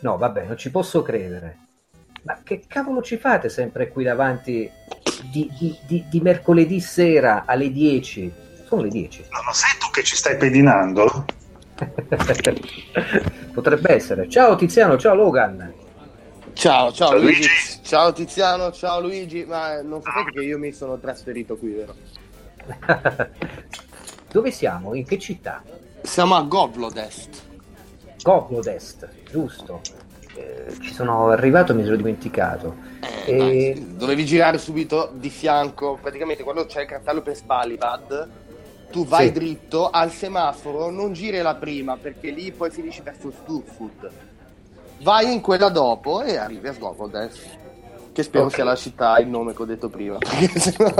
No, vabbè, non ci posso credere. Ma che cavolo ci fate sempre qui davanti di, di, di, di mercoledì sera alle 10? Sono le 10. No, non sei tu che ci stai pedinando? Potrebbe essere. Ciao Tiziano, ciao Logan. Ciao, ciao, Ciao, Luigi. Luigi. Ciao Tiziano, ciao Luigi. Ma non sapete che io mi sono trasferito qui, vero? Dove siamo? In che città? Siamo a Goblodest. Goglodest, giusto. Eh, ci sono arrivato e mi sono dimenticato. Eh, E- dovevi girare subito di fianco. Praticamente quando c'è il cartello per Sbalibad, tu vai Sì. dritto al semaforo, non giri la prima perché lì poi finisci verso Sturfoot. Vai in quella dopo e arrivi a Goblodest. Che spero Ok. sia la città, il nome che ho detto prima. Perché sennò...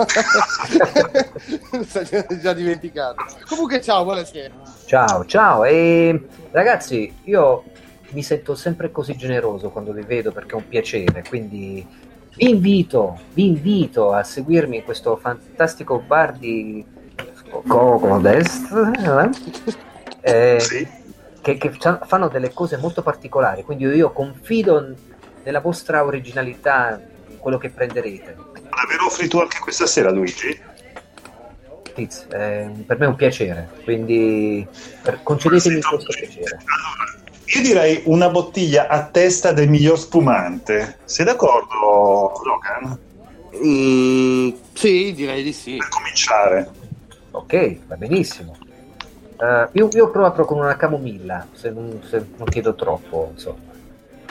Mi sono già dimenticato. Comunque, ciao, buonasera. Ciao, ciao. E ragazzi, io mi sento sempre così generoso quando vi vedo perché è un piacere, quindi vi invito, vi invito a seguirmi in questo fantastico bar di Goglodest. Eh, Sì. che, che fanno delle cose molto particolari, quindi io confido nella vostra originalità, in quello che prenderete. Davvero offri tu anche questa sera, Luigi? Tiz, eh, per me è un piacere, quindi per- concedetemi questo piacere. Allora, io direi una bottiglia a testa del miglior spumante. Sei d'accordo, Logan? Mm, sì, direi di sì. Per cominciare. Ok, va benissimo. Eh, io, io provo con una camomilla, se non, se non chiedo troppo, insomma.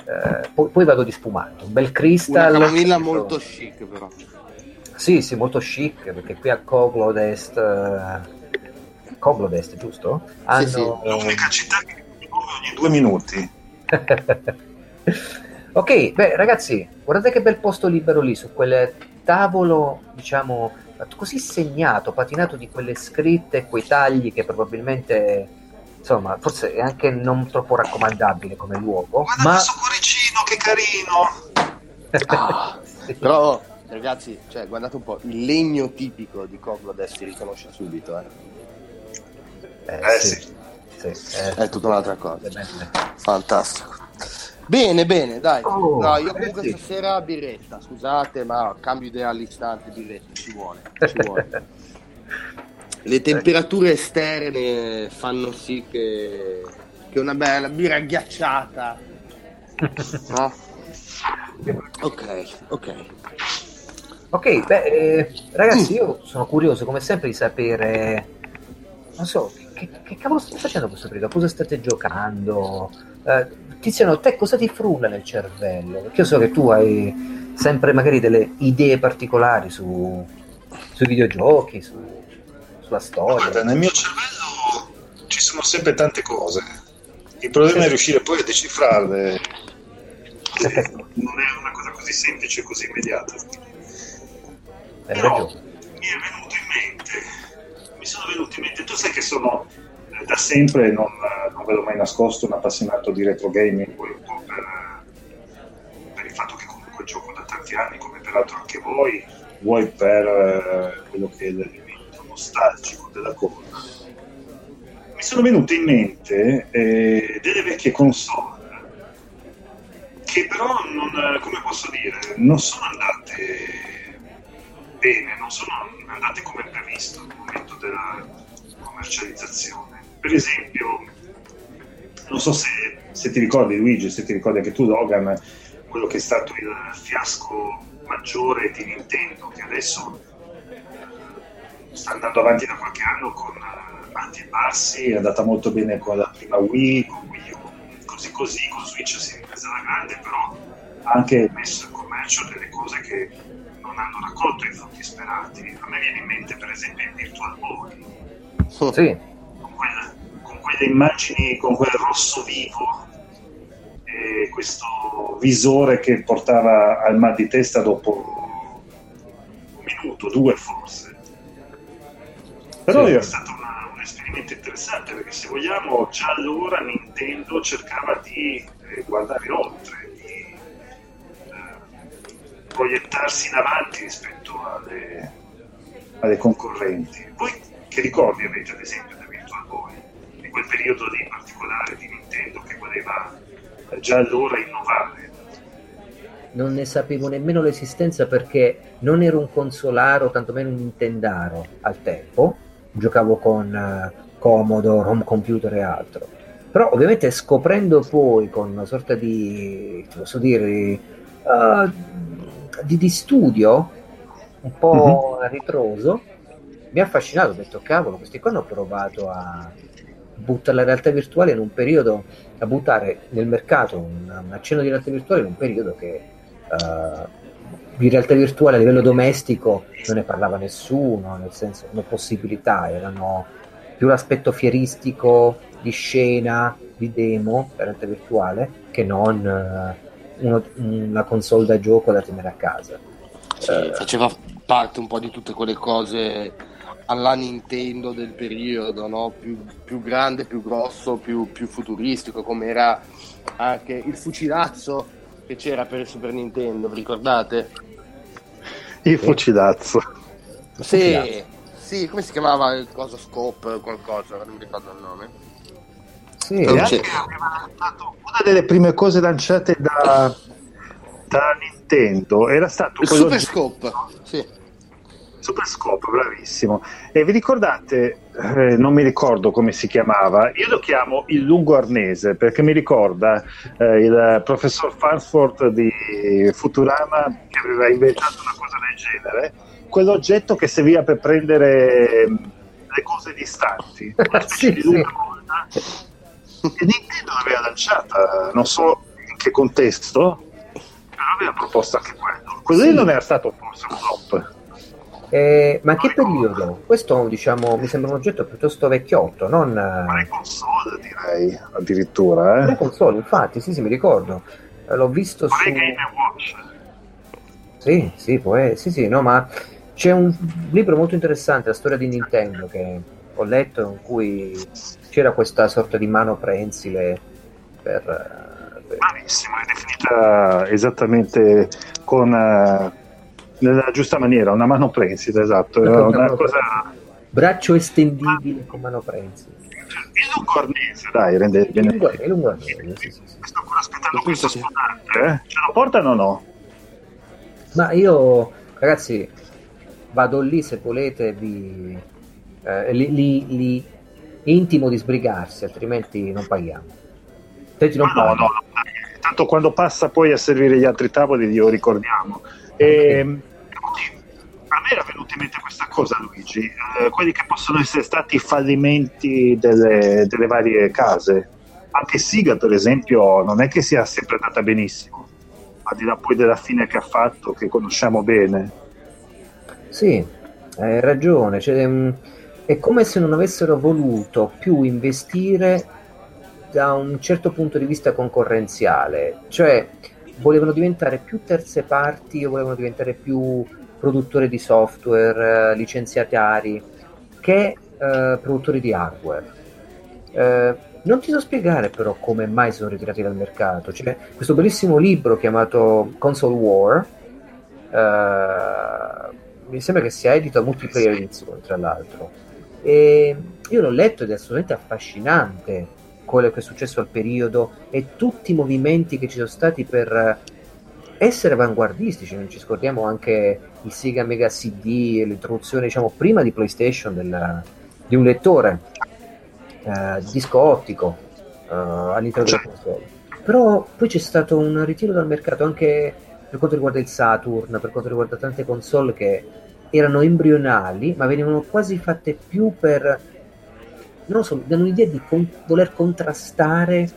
Eh, poi, poi vado di spumante, un bel Una crystal. camomilla molto chic, però. Sì, sì, molto chic, perché qui a Coglodest... eh, Coglodest, giusto? Hanno... sì. L'unica città che mi muove ogni due minuti. ok, beh ragazzi, guardate che bel posto libero lì, su quel tavolo, diciamo, così segnato, patinato di quelle scritte, quei tagli che probabilmente, insomma, forse è anche non troppo raccomandabile come luogo, Guarda ma... questo cuoricino, che carino! Ah, però, ragazzi, cioè, guardate un po', il legno tipico di Goblodest si riconosce subito, eh. Eh, Eh, sì, sì. sì, eh, È tutta un'altra cosa. Fantastico. Bene, bene, dai. Oh, no, io comunque stasera birretta, scusate, ma cambio idea all'istante, birretta, ci vuole, ci vuole. Le temperature esterne fanno sì che, che una bella birra ghiacciata. No? Ok, ok. Ok, beh, eh, ragazzi, io sono curioso come sempre di sapere, non so, che, che cavolo state facendo questo periodo? Cosa state giocando? Eh, Tiziano, te cosa ti frulla nel cervello? Perché io so che tu hai sempre magari delle idee particolari su, sui videogiochi, su- sulla storia. Guarda, nel mio cervello ci sono sempre tante cose. Il problema è riuscire poi a decifrarle. Non è una cosa così semplice, così immediata. Hai Però ragione. mi è venuto in mente, mi sono venuti in mente, tu sai che sono eh, da sempre, non, eh, non ve l'ho mai nascosto, un appassionato di retro gaming, poi un po' per, per il fatto che comunque gioco da tanti anni, come peraltro anche voi, vuoi per eh, quello che è nostalgico della cosa. Mi sono venute in mente eh, delle vecchie console che però non, eh, come posso dire, non sono andate bene, non sono andate come previsto al momento della commercializzazione. Per esempio, non so se, se ti ricordi Luigi, se ti ricordi anche tu Logan, quello che è stato il fiasco maggiore di Nintendo, che adesso sta andando avanti da qualche anno con eh, alti e bassi, è andata molto bene con la prima Wii, con Wii U, così così, con Switch si è ripresa la grande, però ha anche messo in commercio delle cose che non hanno raccolto i frutti sperati. A me viene in mente per esempio il Virtual Boy, Sì, con, quella- con quelle immagini, con quel rosso vivo e questo visore che portava al mal di testa dopo un minuto, due forse. Però Sì. era stato una- un esperimento interessante perché se vogliamo già allora Nintendo cercava di eh, guardare oltre, di eh, proiettarsi in avanti rispetto alle, alle concorrenti. Voi che ricordi avete ad esempio del Virtual Boy, di quel periodo lì particolare di Nintendo che voleva già allora innovare. Non ne sapevo nemmeno l'esistenza perché non ero un consolaro, tantomeno un Nintendaro al tempo. Giocavo con uh, Commodore, home computer e altro. Però ovviamente scoprendo poi con una sorta di, posso dire, uh, di, di, studio un po' mm-hmm. ritroso, mi ha affascinato, ho detto cavolo, questi qua hanno provato a buttare la realtà virtuale in un periodo, a buttare nel mercato un, un accenno di realtà virtuale in un periodo che uh, di realtà virtuale a livello domestico non ne parlava nessuno, nel senso come possibilità, erano più l'aspetto fieristico di scena, di demo, per realtà virtuale, che non uh, uno, una console da gioco da tenere a casa. Sì, uh, faceva parte un po' di tutte quelle cose alla Nintendo del periodo, no? più, più, grande, più grosso, più, più futuristico, come era anche il fucilazzo che c'era per il Super Nintendo, vi ricordate? Il fucilazzo. Sì, sì, come si chiamava il coso scope qualcosa, non mi ricordo il nome. Sì, una delle prime cose lanciate da, da Nintendo era stato il Super Scope, sì Super Scope, bravissimo. E vi ricordate, eh, non mi ricordo come si chiamava, io lo chiamo il lungo arnese perché mi ricorda eh, il professor Farnsworth di Futurama che aveva inventato una cosa del genere, quell'oggetto che serviva per prendere mm, le cose distanti, una specie sì, di lunga sì. E Nintendo l'aveva lanciata, non so in che contesto, però aveva proposto anche quello. Quello sì. non era stato forse un flop. Eh, ma che periodo? Questo diciamo mi sembra un oggetto piuttosto vecchiotto, non. Ma è console direi addirittura. Eh? Console, infatti, sì, sì, mi ricordo. Eh, l'ho visto su. Game Watch. Sì, sì, può. Sì, sì, no, ma c'è un libro molto interessante, la storia di Nintendo, che ho letto in cui c'era questa sorta di mano prensile per. per... Bravissimo, è definita esattamente con. Uh nella giusta maniera, una mano prensile, esatto. Una cosa... Braccio estendibile con mano prensile. Il lungo arnese, dai, rende bene. Il lungo arnese, sì, sì. Sto ancora aspettando questo sfondante, eh? Ce lo portano o no? Ma io, ragazzi, vado lì se volete, vi, eh, li, li, li, intimo di sbrigarsi, altrimenti non paghiamo. Non no, no, no, tanto quando passa poi a servire gli altri tavoli, glielo ricordiamo. E, ehm, a me era venuta in mente questa cosa, Luigi, eh, quelli che possono essere stati i fallimenti delle, delle, varie case. Anche Siga, per esempio, non è che sia sempre andata benissimo, al di là poi della fine che ha fatto, che conosciamo bene. Sì, hai ragione. Cioè, um, è come se non avessero voluto più investire da un certo punto di vista concorrenziale. Cioè, volevano diventare più terze parti o volevano diventare più produttori di software, eh, licenziatari, che eh, produttori di hardware. Eh, non ti so spiegare però come mai sono ritirati dal mercato. C'è questo bellissimo libro chiamato Console War, eh, mi sembra che sia edito a multiplayer edizione tra l'altro. E io l'ho letto ed è assolutamente affascinante quello che è successo al periodo e tutti i movimenti che ci sono stati per essere avanguardistici. Non ci scordiamo anche il Sega Mega CD, l'introduzione, diciamo, prima di PlayStation del, di un lettore eh, disco ottico eh, all'interno della console. Però poi c'è stato un ritiro dal mercato anche per quanto riguarda il Saturn, per quanto riguarda tante console che erano embrionali, ma venivano quasi fatte più per non so, danno l'idea di con- voler contrastare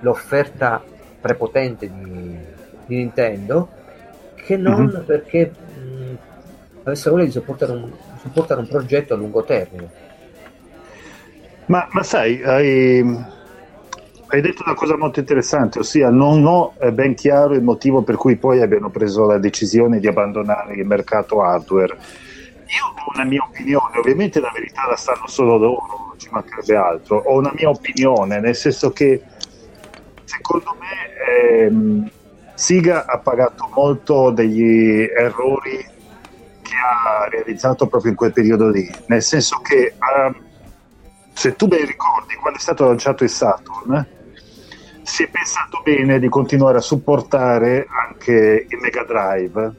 l'offerta prepotente di, di Nintendo che non mm-hmm. perché mh, avessero voglia di supportare un, supportare un progetto a lungo termine. Ma, ma sai, hai, hai, detto una cosa molto interessante, ossia non ho ben chiaro il motivo per cui poi abbiano preso la decisione di abbandonare il mercato hardware. Io ho una mia opinione, ovviamente la verità la sanno solo loro, ci mancherebbe altro. Ho una mia opinione, nel senso che secondo me ehm, Siga ha pagato molto degli errori che ha realizzato proprio in quel periodo lì, nel senso che ehm, se tu ben ricordi quando è stato lanciato il Saturn, si è pensato bene di continuare a supportare anche il Mega Drive.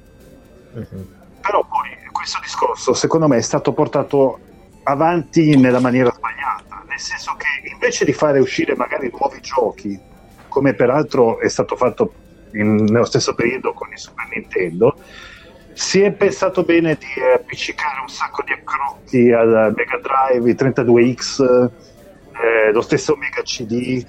Uh-huh. Però poi questo discorso, secondo me, è stato portato avanti nella maniera sbagliata, nel senso che invece di fare uscire magari nuovi giochi, come peraltro è stato fatto in, nello stesso periodo con il Super Nintendo, si è pensato bene di appiccicare un sacco di accrocchi al Mega Drive, i 32X, eh, lo stesso Mega CD,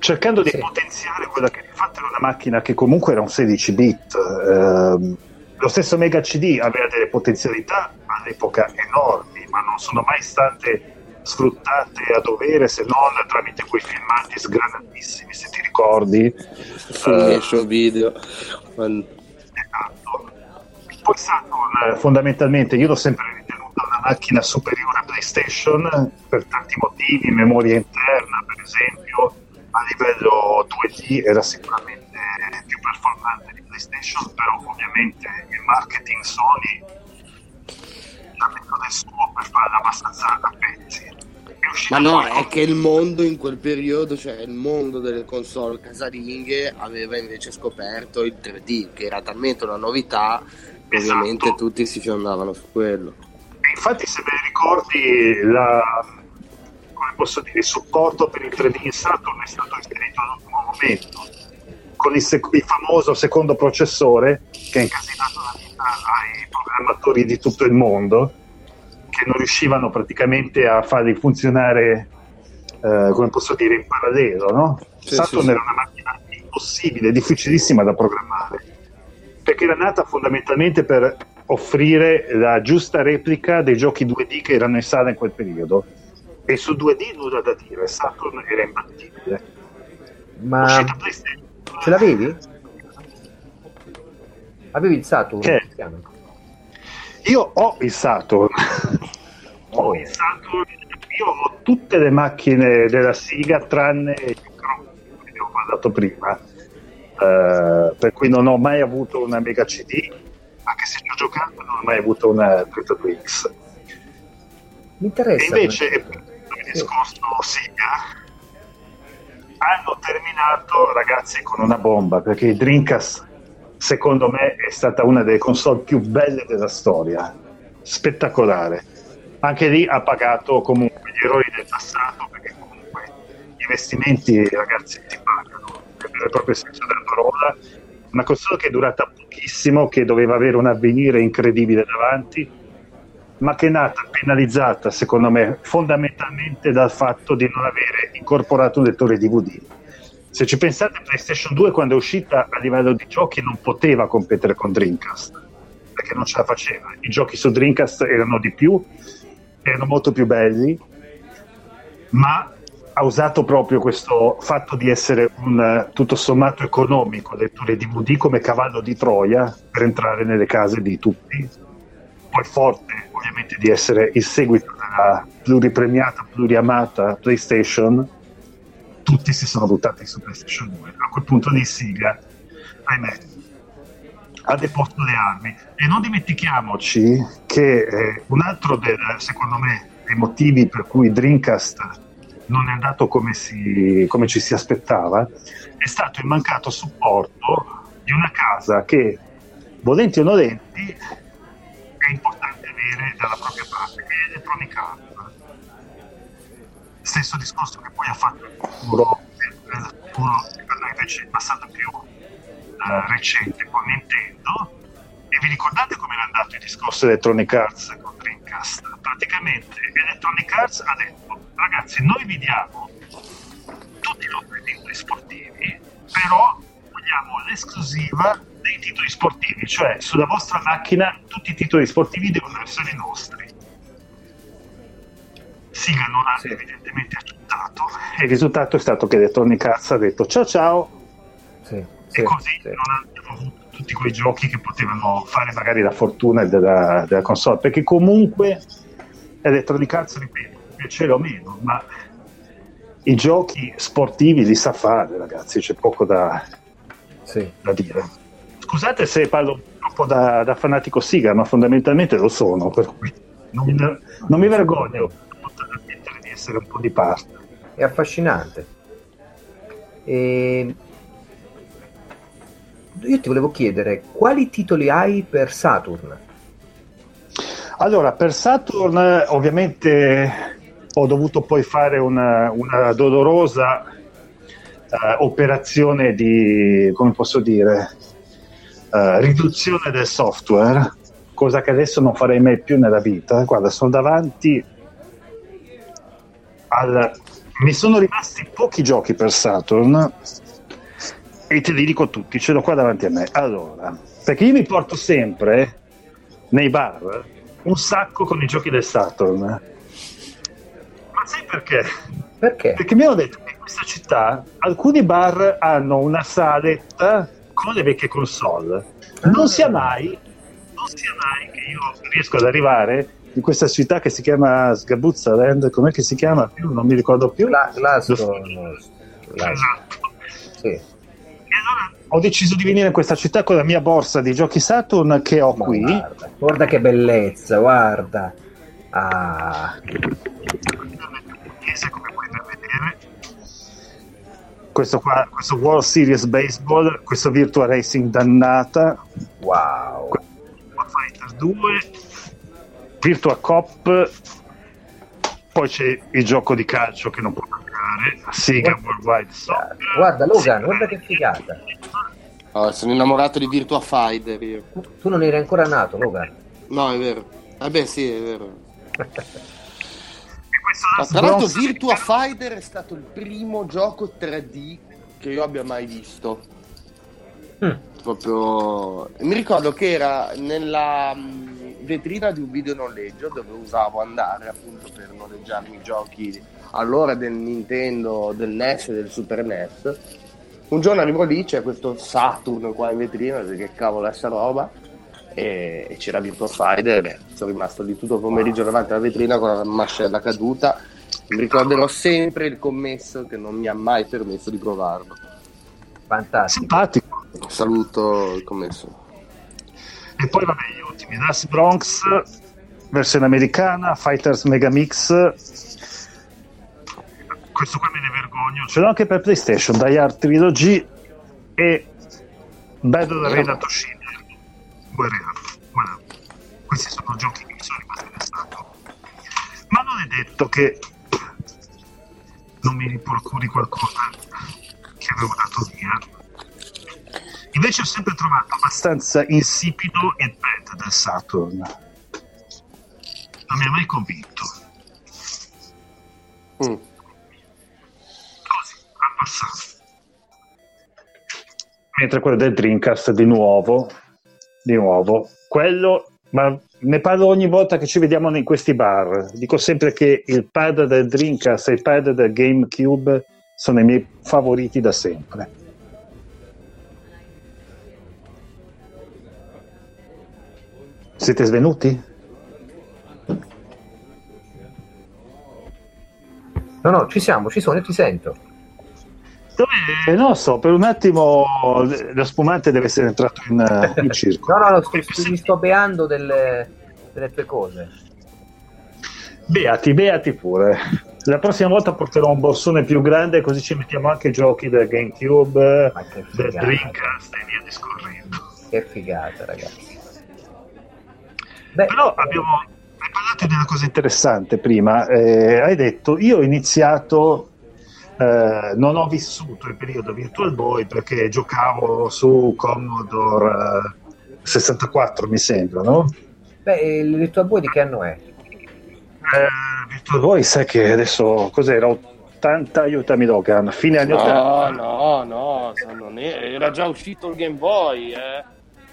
cercando di sì. potenziare quella che infatti era una macchina che comunque era un 16 bit. Eh, lo stesso Mega CD aveva delle potenzialità all'epoca enormi, ma non sono mai state sfruttate a dovere se non tramite quei filmati sgranatissimi, se ti ricordi. Sul uh, video. Esatto. Poi Saturn, fondamentalmente, io l'ho sempre ritenuta una macchina superiore a PlayStation per tanti motivi, memoria interna, per esempio, a livello 2D era sicuramente più performante di PlayStation, però ovviamente il marketing Sony messo del suo per farla abbastanza a pezzi. Ma no, è che il mondo in quel periodo, cioè il mondo delle console casalinghe, aveva invece scoperto il 3D, che era talmente una novità che esatto. ovviamente tutti si fiondavano su quello. E infatti, se ben ricordi, la, come posso dire, il supporto per il 3D in Saturn è stato inserito all'ultimo momento con il, sec- il, famoso secondo processore che ha incasinato la vita ai programmatori di tutto il mondo che non riuscivano praticamente a farli funzionare eh, come posso dire in parallelo no? Sì, Saturn sì, era una macchina impossibile, difficilissima da programmare perché era nata fondamentalmente per offrire la giusta replica dei giochi 2D che erano in sala in quel periodo e su 2D nulla da dire, Saturn era imbattibile. Ma ce l'avevi? Avevi il Saturn? Che? Io ho il Saturn. ho il Saturn. Io ho tutte le macchine della Siga tranne il microfono che ho guardato prima. Uh, per cui non ho mai avuto una Mega CD, anche se ci ho giocato non ho mai avuto una 32X. Mi interessa. E invece, discorso Sega hanno terminato ragazzi con una bomba perché il Dreamcast secondo me è stata una delle console più belle della storia. Spettacolare. Anche lì ha pagato comunque gli errori del passato perché comunque gli investimenti ragazzi ti pagano. Nel proprio senso della parola. Una console che è durata pochissimo che doveva avere un avvenire incredibile davanti ma che è nata penalizzata, secondo me, fondamentalmente dal fatto di non avere incorporato un lettore DVD. Se ci pensate, PlayStation 2 quando è uscita a livello di giochi non poteva competere con Dreamcast, perché non ce la faceva. I giochi su Dreamcast erano di più, erano molto più belli, ma ha usato proprio questo fatto di essere un tutto sommato economico. Lettore DVD come cavallo di Troia per entrare nelle case di tutti. Poi forte ovviamente di essere il seguito della pluripremiata, pluriamata PlayStation, tutti si sono buttati su PlayStation 2. A quel punto di Siga, ahimè, ha deposto le armi. E non dimentichiamoci che eh, un altro, del, secondo me, dei motivi per cui Dreamcast non è andato come, si, come ci si aspettava è stato il mancato supporto di una casa che, volenti o nolenti, è importante avere dalla propria parte, che è Electronic Arts. Stesso discorso che poi ha fatto il futuro, invece passato più uh, recente con Nintendo. E vi ricordate come è andato il discorso Electronic Arts con Dreamcast? Praticamente Electronic Arts ha detto, ragazzi, noi vi diamo tutti i nostri titoli sportivi, però vogliamo l'esclusiva dei titoli sportivi, cioè sulla vostra macchina tutti i titoli sportivi devono essere nostri. Siga non ha sì. evidentemente accettato. E il risultato è stato che Electronic Arts ha detto ciao ciao. Sì, e sì, così non abbiamo avuto tutti quei giochi che potevano fare magari la fortuna della, della console. Perché comunque Electronic Arts ripeto piacere o meno ma i giochi sportivi li sa fare ragazzi c'è poco da, da dire. Scusate se parlo un po' da, da, fanatico Siga, ma fondamentalmente lo sono, per cui non, non mi vergogno essere un po' di parte. È affascinante. E... Io ti volevo chiedere quali titoli hai per Saturn? Allora, per Saturn ovviamente ho dovuto poi fare una, una dolorosa uh, operazione di, come posso dire, uh, riduzione del software, cosa che adesso non farei mai più nella vita. Guarda, sono davanti al... Mi sono rimasti pochi giochi per Saturn e te li dico tutti, ce l'ho qua davanti a me. Allora, perché io mi porto sempre nei bar un sacco con i giochi del Saturn. Ma sai perché? Perché? Perché mi hanno detto che in questa città alcuni bar hanno una saletta con le vecchie console. Non sia mai, non sia mai che io riesco ad arrivare in questa città che si chiama Sgabuzza Land, com'è che si chiama? Non mi ricordo più. La, Glasgow. Esatto. Sì. E allora ho deciso di venire in questa città con la mia borsa di giochi Saturn che ho Ma qui. Guarda, guarda, che bellezza, guarda. Ah. Come puoi vedere. Questo qua, questo World Series Baseball, questo Virtua Racing dannata. Wow. Fighter 2, Virtua Cop, poi c'è il gioco di calcio che non può mancare, Sega Worldwide Soccer. Guarda Logan, guarda che figata. Oh, sono innamorato di Virtua Fighter io. Tu non eri ancora nato, Logan? No, è vero. Eh beh, sì, è vero. Ma tra l'altro Virtua Fighter è stato il primo gioco 3D che io abbia mai visto. Mm. Proprio... Mi ricordo che era nella mm, vetrina di un video noleggio dove usavo andare appunto per noleggiarmi i giochi allora del Nintendo, del NES e del Super NES un giorno arrivo lì, c'è questo Saturn qua in vetrina, che cavolo è sta roba? E, e c'era Virtua Fighter, beh, sono rimasto lì tutto il pomeriggio davanti alla vetrina con la mascella caduta. Mi ricorderò sempre il commesso che non mi ha mai permesso di provarlo. Fantastico. Simpatico. Saluto il commesso. E poi vabbè, gli ultimi, Das Bronx, versione americana, Fighters Megamix, questo qua me ne vergogno. Ce l'ho anche per PlayStation, Die Hard Trilogy e Battle Arena Toshiba. Guerrero. Guarda, questi sono giochi che mi sono rimasti nel stato. Ma non è detto che non mi procuri qualcosa che avevo dato via. Invece ho sempre trovato abbastanza insipido il pad del Saturn. Non mi ha mai convinto. Mm passato. Mentre quello del Dreamcast di nuovo, di nuovo, quello, ma ne parlo ogni volta che ci vediamo in questi bar. Dico sempre che il pad del Dreamcast e il pad del GameCube sono i miei favoriti da sempre. Siete svenuti? No, no, ci siamo, ci sono, io ti sento. Dove, non lo so, per un attimo lo spumante deve essere entrato in, in circo. no, no, no sto, sto, mi sto beando delle, delle tue cose. Beati, beati pure. La prossima volta porterò un borsone più grande così ci mettiamo anche giochi del GameCube, del Dreamcast e via discorrendo. Che figata, ragazzi. Beh, Però abbiamo hai parlato di una cosa interessante prima. Eh, hai detto, io ho iniziato eh, non ho vissuto il periodo Virtual Boy perché giocavo su Commodore eh, 64 mi sembra no? Beh, il Virtual Boy di che anno è? Eh, Virtual Boy sai che adesso cos'era 80 aiutami Logan fine anni no, 80 no no non era, era già uscito il Game Boy eh.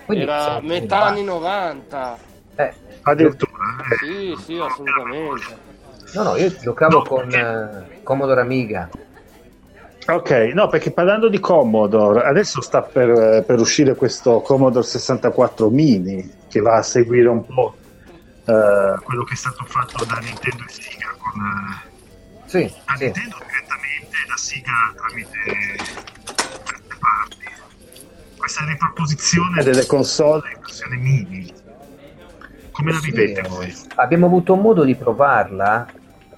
era metà anni 90 eh. addirittura eh. sì sì assolutamente No, no, io giocavo no, con uh, Commodore Amiga. Ok, no, perché parlando di Commodore, adesso sta per, per, uscire questo Commodore 64 mini che va a seguire un po' uh, quello che è stato fatto da Nintendo e Sega con uh, sì, da sì. Nintendo direttamente e da Sega tramite terze parti. Questa riproposizione delle console in versione mini. Come la vivete voi? Abbiamo avuto modo di provarla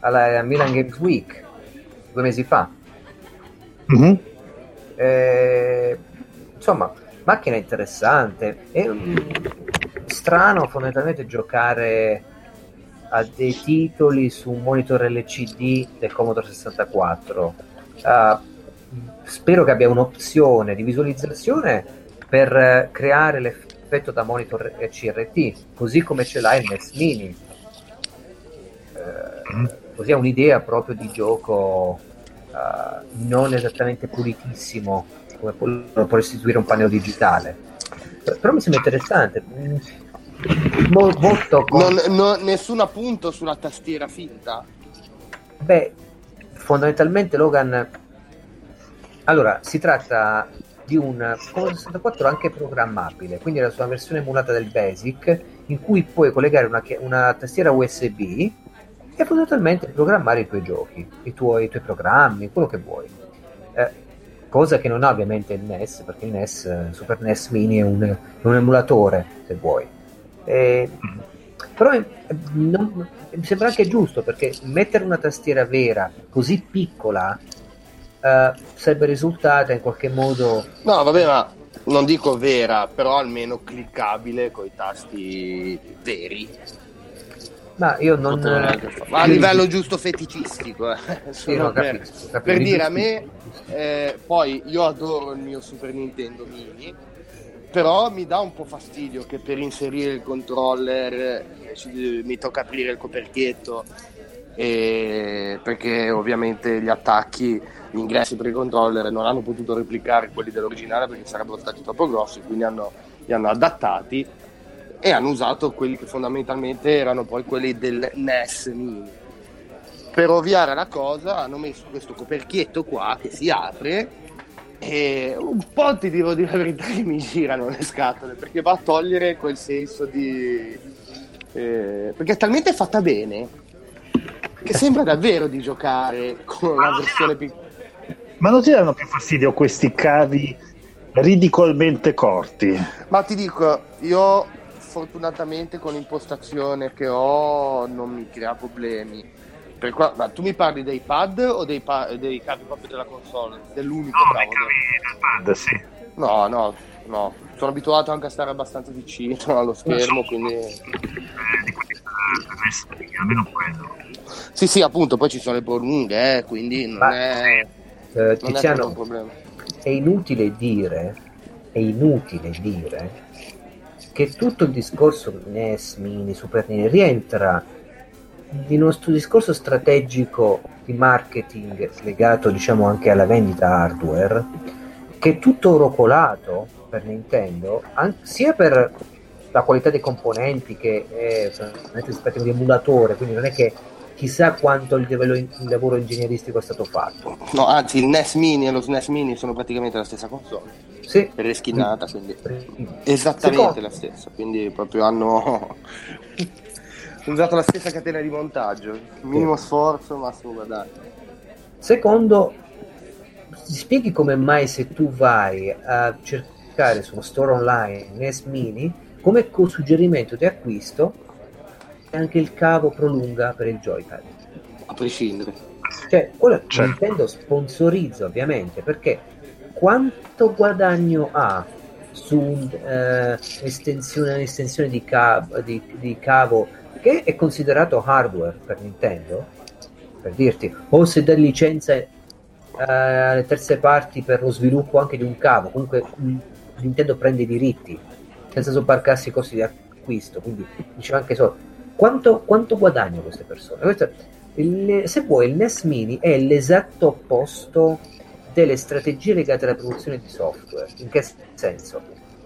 alla Milan Games Week due mesi fa Mm-hmm. Eh, insomma, macchina interessante. È strano fondamentalmente giocare a dei titoli su un monitor LCD del Commodore 64. Uh, ah, spero che abbia un'opzione di visualizzazione per creare l'effetto da monitor CRT, così come ce l'ha il NES Mini. Uh, così è un'idea proprio di gioco uh, non esattamente pulitissimo come può, può restituire un pannello digitale. Però mi sembra interessante. Mo, molto con... non, non, nessun appunto sulla tastiera finta? Beh, fondamentalmente Logan... Allora, si tratta di un Commodore 64 anche programmabile, quindi la sua versione emulata del BASIC, in cui puoi collegare una, una tastiera USB e fondamentalmente programmare i tuoi giochi, i tuoi, i tuoi programmi, quello che vuoi. Eh, cosa che non ha ovviamente il NES, perché il NES, Super NES Mini è un, un emulatore, se vuoi. Eh, però non, mi sembra anche giusto perché mettere una tastiera vera così piccola eh, sarebbe risultata in qualche modo. No, vabbè, ma non dico vera, però almeno cliccabile con i tasti veri. Ma io non. Ma a livello giusto feticistico, eh. sì, no, per, capisco, capisco. per dire a me, eh, poi io adoro il mio Super Nintendo Mini però mi dà un po' fastidio che per inserire il controller eh, mi tocca aprire il coperchietto e perché ovviamente gli attacchi gli ingressi per il controller non hanno potuto replicare quelli dell'originale perché sarebbero stati troppo grossi quindi hanno, li hanno adattati e hanno usato quelli che fondamentalmente erano poi quelli del NES mini per ovviare la cosa hanno messo questo coperchietto qua che si apre e un po' ti devo dire la verità che mi girano le scatole perché va a togliere quel senso di. Eh, perché è talmente fatta bene che sembra davvero di giocare con la versione piccola. Ma non ti danno più fastidio questi cavi ridicolmente corti? Ma ti dico, io fortunatamente con l'impostazione che ho non mi crea problemi Qua, ma tu mi parli dei pad o dei, pa- dei cavi proprio della console? Dell'unico no, cavi del pad, sì. No, no, no. Sono abituato anche a stare abbastanza vicino allo schermo, so, quindi... Eh, almeno quello. Sì, sì, appunto, poi ci sono le prolunghe, eh, quindi non ma, è... Eh, Tiziano, è un. È inutile dire, è inutile dire che tutto il discorso NES, Mini, Super Nintendo rientra il nostro discorso strategico di marketing legato diciamo anche alla vendita hardware che è tutto oro colato per Nintendo sia per la qualità dei componenti che è rispetto di emulatore quindi non è che chissà quanto il, livello, il lavoro ingegneristico è stato fatto no anzi il NES Mini e lo SNES Mini sono praticamente la stessa console sì. reskinata quindi esattamente Secondo. la stessa quindi proprio hanno usato la stessa catena di montaggio, minimo sforzo, massimo guadagno. Secondo, ti spieghi come mai se tu vai a cercare su uno store online NES Mini, come suggerimento di acquisto anche il cavo prolunga per il joypad. A prescindere. Cioè, ora certo. Nintendo sponsorizza ovviamente perché quanto guadagno ha su un'estensione uh, un'estensione di, cavo, di, di cavo che è considerato hardware per Nintendo, per dirti, o se dà licenza eh, alle terze parti per lo sviluppo anche di un cavo, comunque Nintendo prende i diritti senza sobbarcarsi i costi di acquisto, quindi diceva anche solo quanto, quanto guadagnano queste persone. Questo, il, se vuoi il NES Mini è l'esatto opposto delle strategie legate alla produzione di software. In che senso?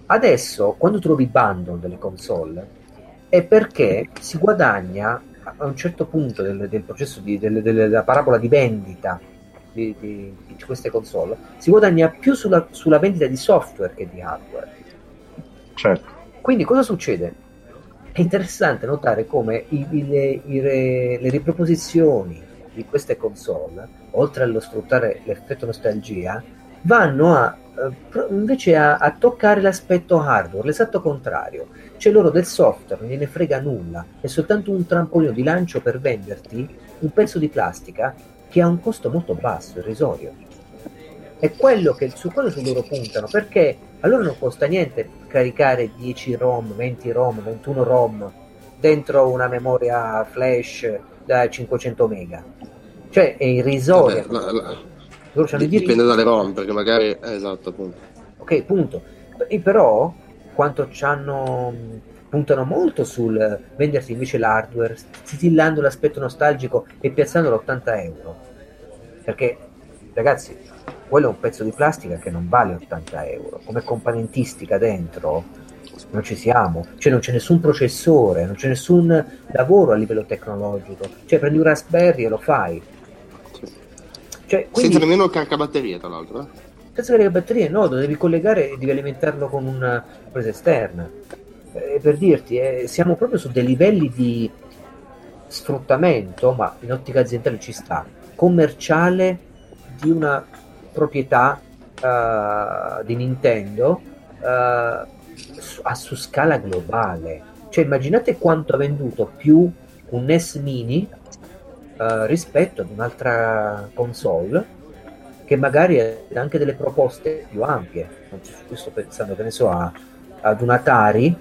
Adesso, quando trovi bundle delle console, è perché si guadagna a un certo punto del, del processo di, del, della parabola di vendita di, di, di, queste console, si guadagna più sulla, sulla, vendita di software che di hardware. Certo. Quindi cosa succede? È interessante notare come i, i, le, i, le riproposizioni di queste console, oltre allo sfruttare l'effetto nostalgia, vanno a eh, invece a, a, toccare l'aspetto hardware, l'esatto contrario. Cioè loro del software non gliene frega nulla, è soltanto un trampolino di lancio per venderti un pezzo di plastica che ha un costo molto basso, irrisorio. è quello che su quello su loro puntano perché a loro non costa niente caricare 10 ROM, 20 ROM, 21 ROM dentro una memoria flash da 500 mega. Cioè è irrisoria Vabbè, la, la, dipende dalle ROM perché magari eh, esatto appunto. Ok punto. E però quanto ci hanno puntano molto sul venderti invece l'hardware stillando l'aspetto nostalgico e piazzandolo a 80 euro. Perché ragazzi quello è un pezzo di plastica che non vale 80 euro. Come componentistica dentro non ci siamo. Cioè non c'è nessun processore non c'è nessun lavoro a livello tecnologico. Cioè prendi un Raspberry e lo fai. Cioè, quindi, senza nemmeno il caricabatterie tra l'altro eh? senza caricabatterie no lo devi collegare e devi alimentarlo con una presa esterna. Eh, per dirti eh, siamo proprio su dei livelli di sfruttamento ma in ottica aziendale ci sta commerciale di una proprietà uh, di Nintendo uh, su, a, su scala globale. Cioè immaginate quanto ha venduto più un NES Mini uh, rispetto ad un'altra console che magari ha anche delle proposte più ampie. Io sto pensando, che ne so, a, ad un Atari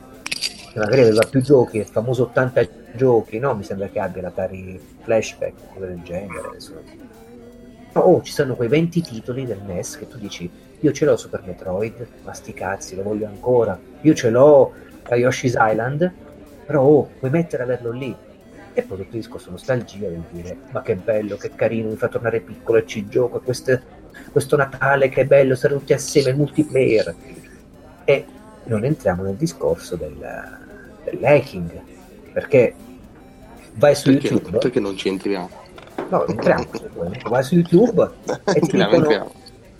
che magari aveva più giochi, il famoso 80 giochi, no? Mi sembra che abbia l'Atari Flashback, cose del genere. Insomma oh, ci sono quei 20 titoli del NES che tu dici, io ce l'ho Super Metroid, ma sti cazzi, lo voglio ancora, io ce l'ho Yoshi's Island, però oh, puoi mettere a averlo lì. E poi tutto il discorso nostalgia del dire, ma che bello, che carino, mi fa tornare piccolo e ci gioco, queste, questo Natale, che bello, stare tutti assieme, il multiplayer. E non entriamo nel discorso del, dell'hacking, perché vai su perché, YouTube... Perché non ci entriamo? No, entriamo, vai su YouTube e ti dicono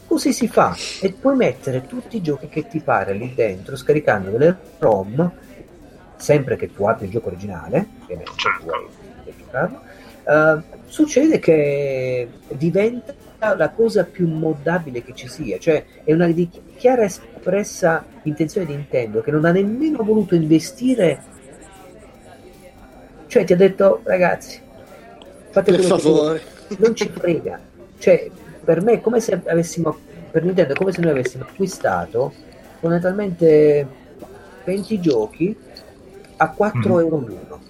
così si fa e puoi mettere tutti i giochi che ti pare lì dentro scaricando delle ROM sempre che tu abbia il gioco originale certo. uh, succede che diventa la cosa più modabile che ci sia. Cioè è una chiara espressa intenzione di Nintendo che non ha nemmeno voluto investire. Cioè ti ha detto ragazzi fate per favore. Non ci frega. Cioè, per me è come se avessimo, per Nintendo è come se noi avessimo acquistato fondamentalmente 20 giochi a 4 mm. euro l'uno.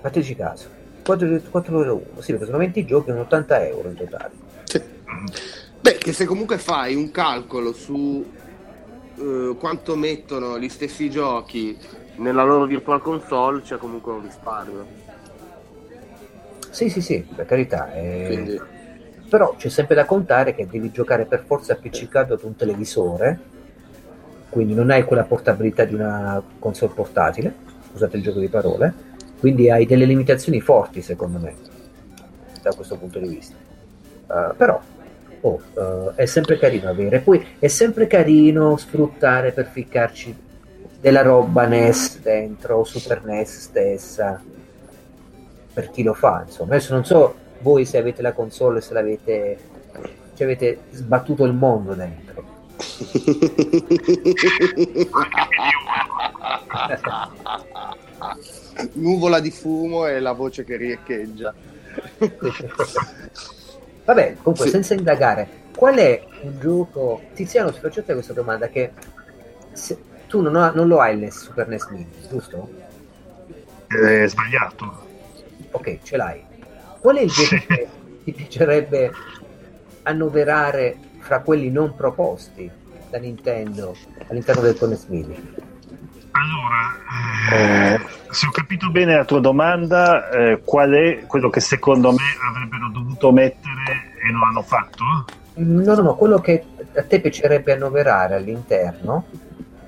Fateci caso. 4, 4 euro l'uno. Sì, perché sono 20 giochi, sono 80 euro in totale. Sì. Beh, che se comunque fai un calcolo su uh, quanto mettono gli stessi giochi nella loro virtual console, c'è comunque un risparmio. Sì, sì, sì, per carità. Eh... Quindi... Però c'è sempre da contare che devi giocare per forza appiccicato ad un televisore, quindi non hai quella portabilità di una console portatile, scusate il gioco di parole, quindi hai delle limitazioni forti secondo me, da questo punto di vista. Uh, però oh, uh, è sempre carino avere, poi è sempre carino sfruttare per ficcarci della roba NES dentro, Super NES stessa per chi lo fa, insomma. Adesso non so voi se avete la console, se l'avete ci avete sbattuto il mondo dentro. Nuvola di fumo e la voce che riecheggia. Vabbè, comunque, sì. senza indagare, qual è un gioco... Tiziano, ti faccio te questa domanda, che se... tu non, ha, non, lo hai il Super NES Mini, giusto? È sbagliato ok, ce l'hai. Qual è il gioco che ti piacerebbe annoverare fra quelli non proposti da Nintendo all'interno del Connect Mini? Allora, eh, se ho capito bene la tua domanda, eh, qual è quello che secondo me avrebbero dovuto mettere e non hanno fatto? No, no, no, quello che a te piacerebbe annoverare all'interno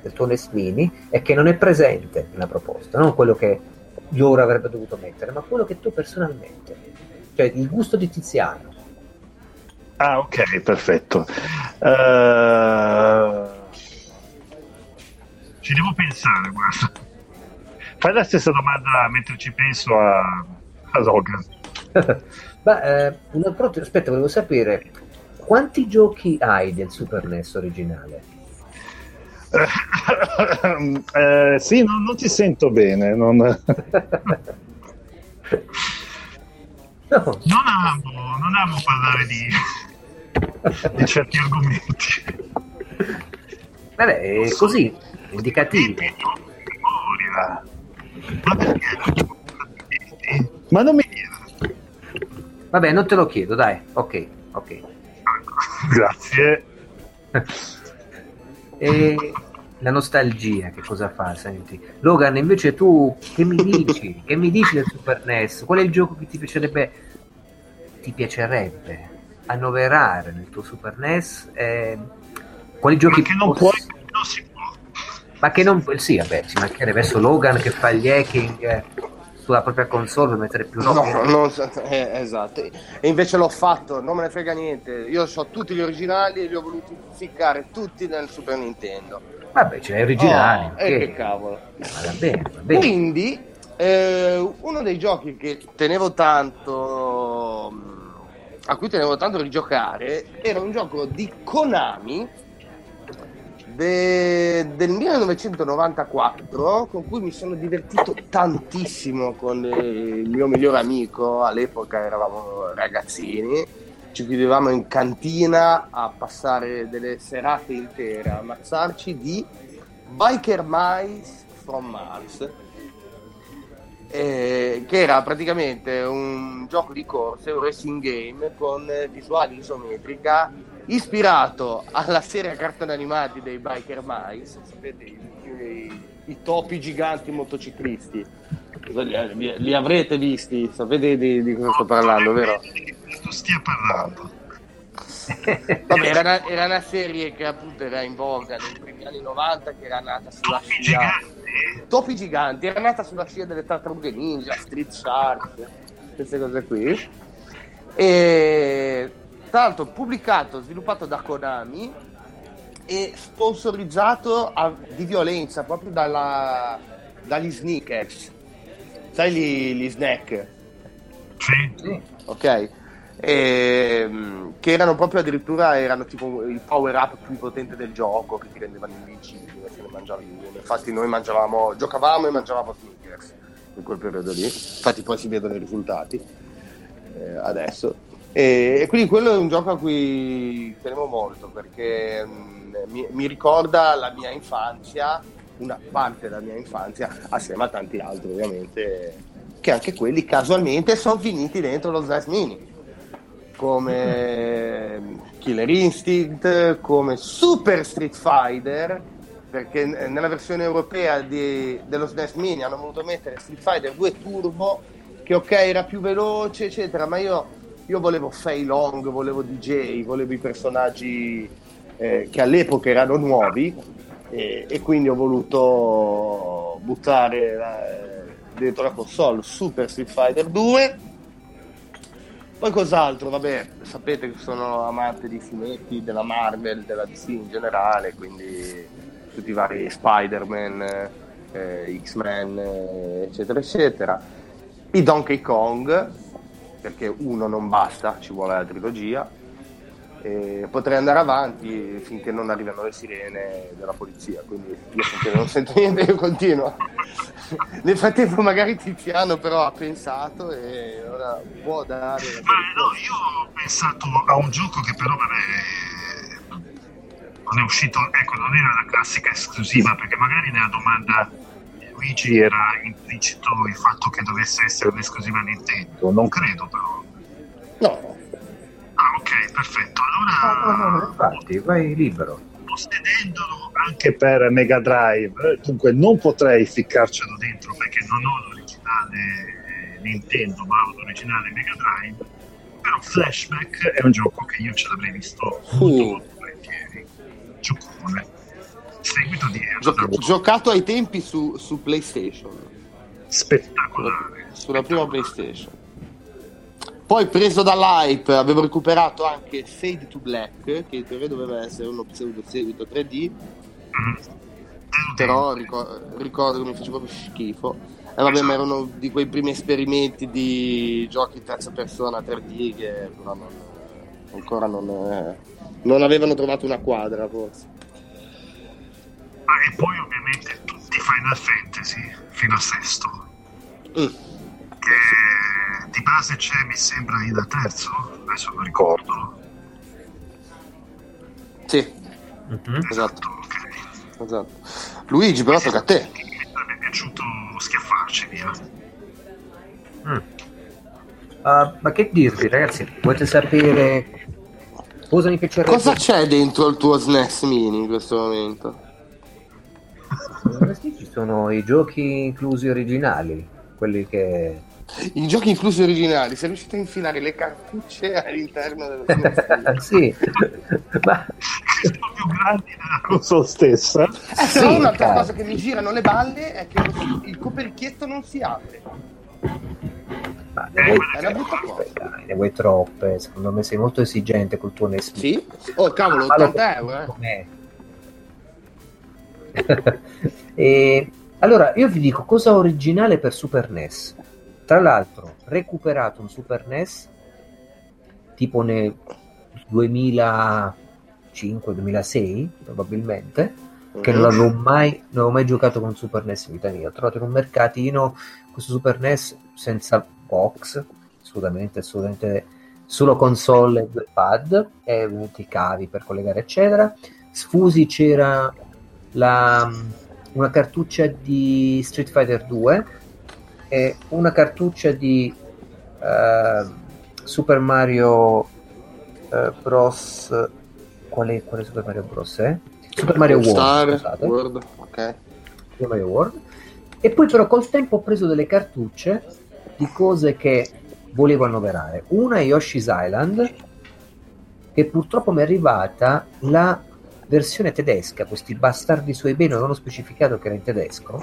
del tuo NES Mini e che non è presente nella proposta, non quello che loro avrebbe dovuto mettere, ma quello che tu personalmente, cioè il gusto di Tiziano. Ah, ok, perfetto. Uh... Ci devo pensare, guarda. Fai la stessa domanda mentre ci penso a, a Logan. Ma eh, aspetta, volevo sapere quanti giochi hai del Super NES originale? Eh, sì, non, non, ti sento bene. Non... no. non, amo, non amo parlare di, di certi argomenti. Vabbè, è così, indicativo. Memoria. Ma perché? Ma non mi chiedere. Vabbè, non te lo chiedo, dai. Ok, ok. Grazie. E la nostalgia, che cosa fa? Senti, Logan, invece tu che mi dici? che mi dici del Super NES? Qual è il gioco che ti piacerebbe ti piacerebbe annoverare nel tuo Super NES? Eh, quali giochi Ma che non poss- puoi, non si può. Ma che non sì, vabbè, ci mancherebbe adesso Logan che fa gli hacking eh, sulla propria console per mettere più No, roba. non so- eh, esatto. E invece l'ho fatto, non me ne frega niente. Io ho tutti gli originali e li ho voluti ficcare tutti nel Super Nintendo. Vabbè, ce l'hai originali. Oh, ok. E che cavolo. Va bene, va bene. Quindi, eh, uno dei giochi che tenevo tanto, mh, a cui tenevo tanto rigiocare, era un gioco di Konami de- del 1994 con cui mi sono divertito tantissimo con il mio migliore amico. All'epoca eravamo ragazzini, ci chiudevamo in cantina a passare delle serate intere a ammazzarci di Biker Mice from Mars. eh, che era praticamente un gioco di corse, un racing game con visuale isometrica ispirato alla serie a cartoni animati dei Biker Mice, sapete, i, i- i topi giganti motociclisti. Li, li- avrete visti, sapete di, di cosa sto parlando, vero? Di questo stia parlando. Vabbè, era una, era una serie che appunto era in voga nei primi anni 90, che era nata sulla Topi scia. giganti. Topi giganti, era nata sulla scia delle tartarughe ninja, Street Shark, queste cose qui. E tra l'altro pubblicato, sviluppato da Konami e sponsorizzato a- di violenza proprio dalla- dagli sneakers. Sai gli, gli snack? Sì. Ok? Ehm, che erano proprio addirittura erano tipo il power up più potente del gioco che ti rendevano invincibile se ne mangiavi uno. Infatti noi mangiavamo, giocavamo e mangiavamo sneakers in quel periodo lì. Infatti poi si vedono i risultati eh, adesso. E, e quindi quello è un gioco a cui tenevo molto perché mm, mi, mi ricorda la mia infanzia, una parte della mia infanzia, assieme a tanti altri ovviamente, che anche quelli casualmente sono finiti dentro lo SNES Mini. Come Killer Instinct, come Super Street Fighter, perché nella versione europea di- dello SNES Mini hanno voluto mettere Street Fighter 2 Turbo, che ok era più veloce, eccetera, ma io, io volevo Fei Long, volevo DJ, volevo i personaggi eh, che all'epoca erano nuovi e, e quindi ho voluto buttare eh, dentro la console Super Street Fighter 2 poi cos'altro? Vabbè, sapete che sono amante di fumetti, della Marvel, della DC in generale, quindi tutti i vari Spider-Man, eh, X-Men, eh, eccetera, eccetera. I Donkey Kong, perché uno non basta, ci vuole la trilogia. E potrei andare avanti finché non arrivano le sirene della polizia, quindi io finché non sento niente io continuo. Nel frattempo magari Tiziano però ha pensato e ora può dare Ma no, io ho pensato a un gioco che però vabbè, non è uscito, ecco, non era la classica esclusiva, perché magari nella domanda Luigi era implicito il fatto che dovesse essere un'esclusiva Nintendo. Non credo però. No, Ah, ok, perfetto. No, no, no, Allora, infatti, vai libero. possedendolo anche per Mega Drive, dunque non potrei ficcarcelo dentro perché non ho l'originale Nintendo, ma ho l'originale Mega Drive. Però Flashback è un gioco che io ce l'avrei visto molto, Uh. molto volentieri. Giocone. Seguito di Gio- giocato ai tempi su, su PlayStation, spettacolare. sulla prima PlayStation. Poi preso dall'hype avevo recuperato anche Fade to Black, che in teoria doveva essere uno pseudo seguito 3D, Mm. però ricor- ricordo che mi faceva proprio schifo. E vabbè, ma erano di quei primi esperimenti di giochi in terza persona 3D che però non- ancora non, eh, non avevano trovato una quadra, forse. Ah, e poi ovviamente tutti i Final Fantasy fino a sesto. Mm. Che di base c'è, mi sembra, il terzo, adesso non ricordo. Sì, Mhm. esatto. esatto. Luigi, però tocca a te. Mi sarebbe piaciuto schiaffarci via. Mm. Ah, ma che dirvi, ragazzi? Volete sapere cosa mi piacerebbe? Cosa c'è dentro il tuo SNES mini in questo momento? Sono i giochi inclusi originali, quelli che... I giochi inclusi originali, sei riuscito a infilare le cartucce all'interno dello sì, ma... Sono più grandi della console stessa. Eh, Sì, però un'altra cazzo. cosa che mi girano le balle è che il coperchietto non si apre. ma ne, vuoi, È una brutta cosa. dai, ne vuoi troppe, secondo me sei molto esigente col tuo NES. Sì? Oh, cavolo, lo 80 euro, eh. e, allora, io vi dico cosa originale per Super NES. Tra l'altro, recuperato un Super NES tipo nel 2005-2006, probabilmente, che non avevo mai, non avevo mai giocato con Super NES in vita mia. Ho trovato in un mercatino questo Super NES senza box, assolutamente, assolutamente solo console e due pad e ovviamente i cavi per collegare eccetera. Sfusi c'era la, una cartuccia di Street Fighter 2 e una cartuccia di eh, Super Mario eh, Bros. Qual è, qual è Super Mario Bros? Eh? Super Mario World, Star. World, ok. Super Mario World. E poi però col tempo ho preso delle cartucce di cose che volevo annoverare. Una è Yoshi's Island, che purtroppo mi è arrivata la versione tedesca. Questi bastardi su eBay non avevano specificato che era in tedesco.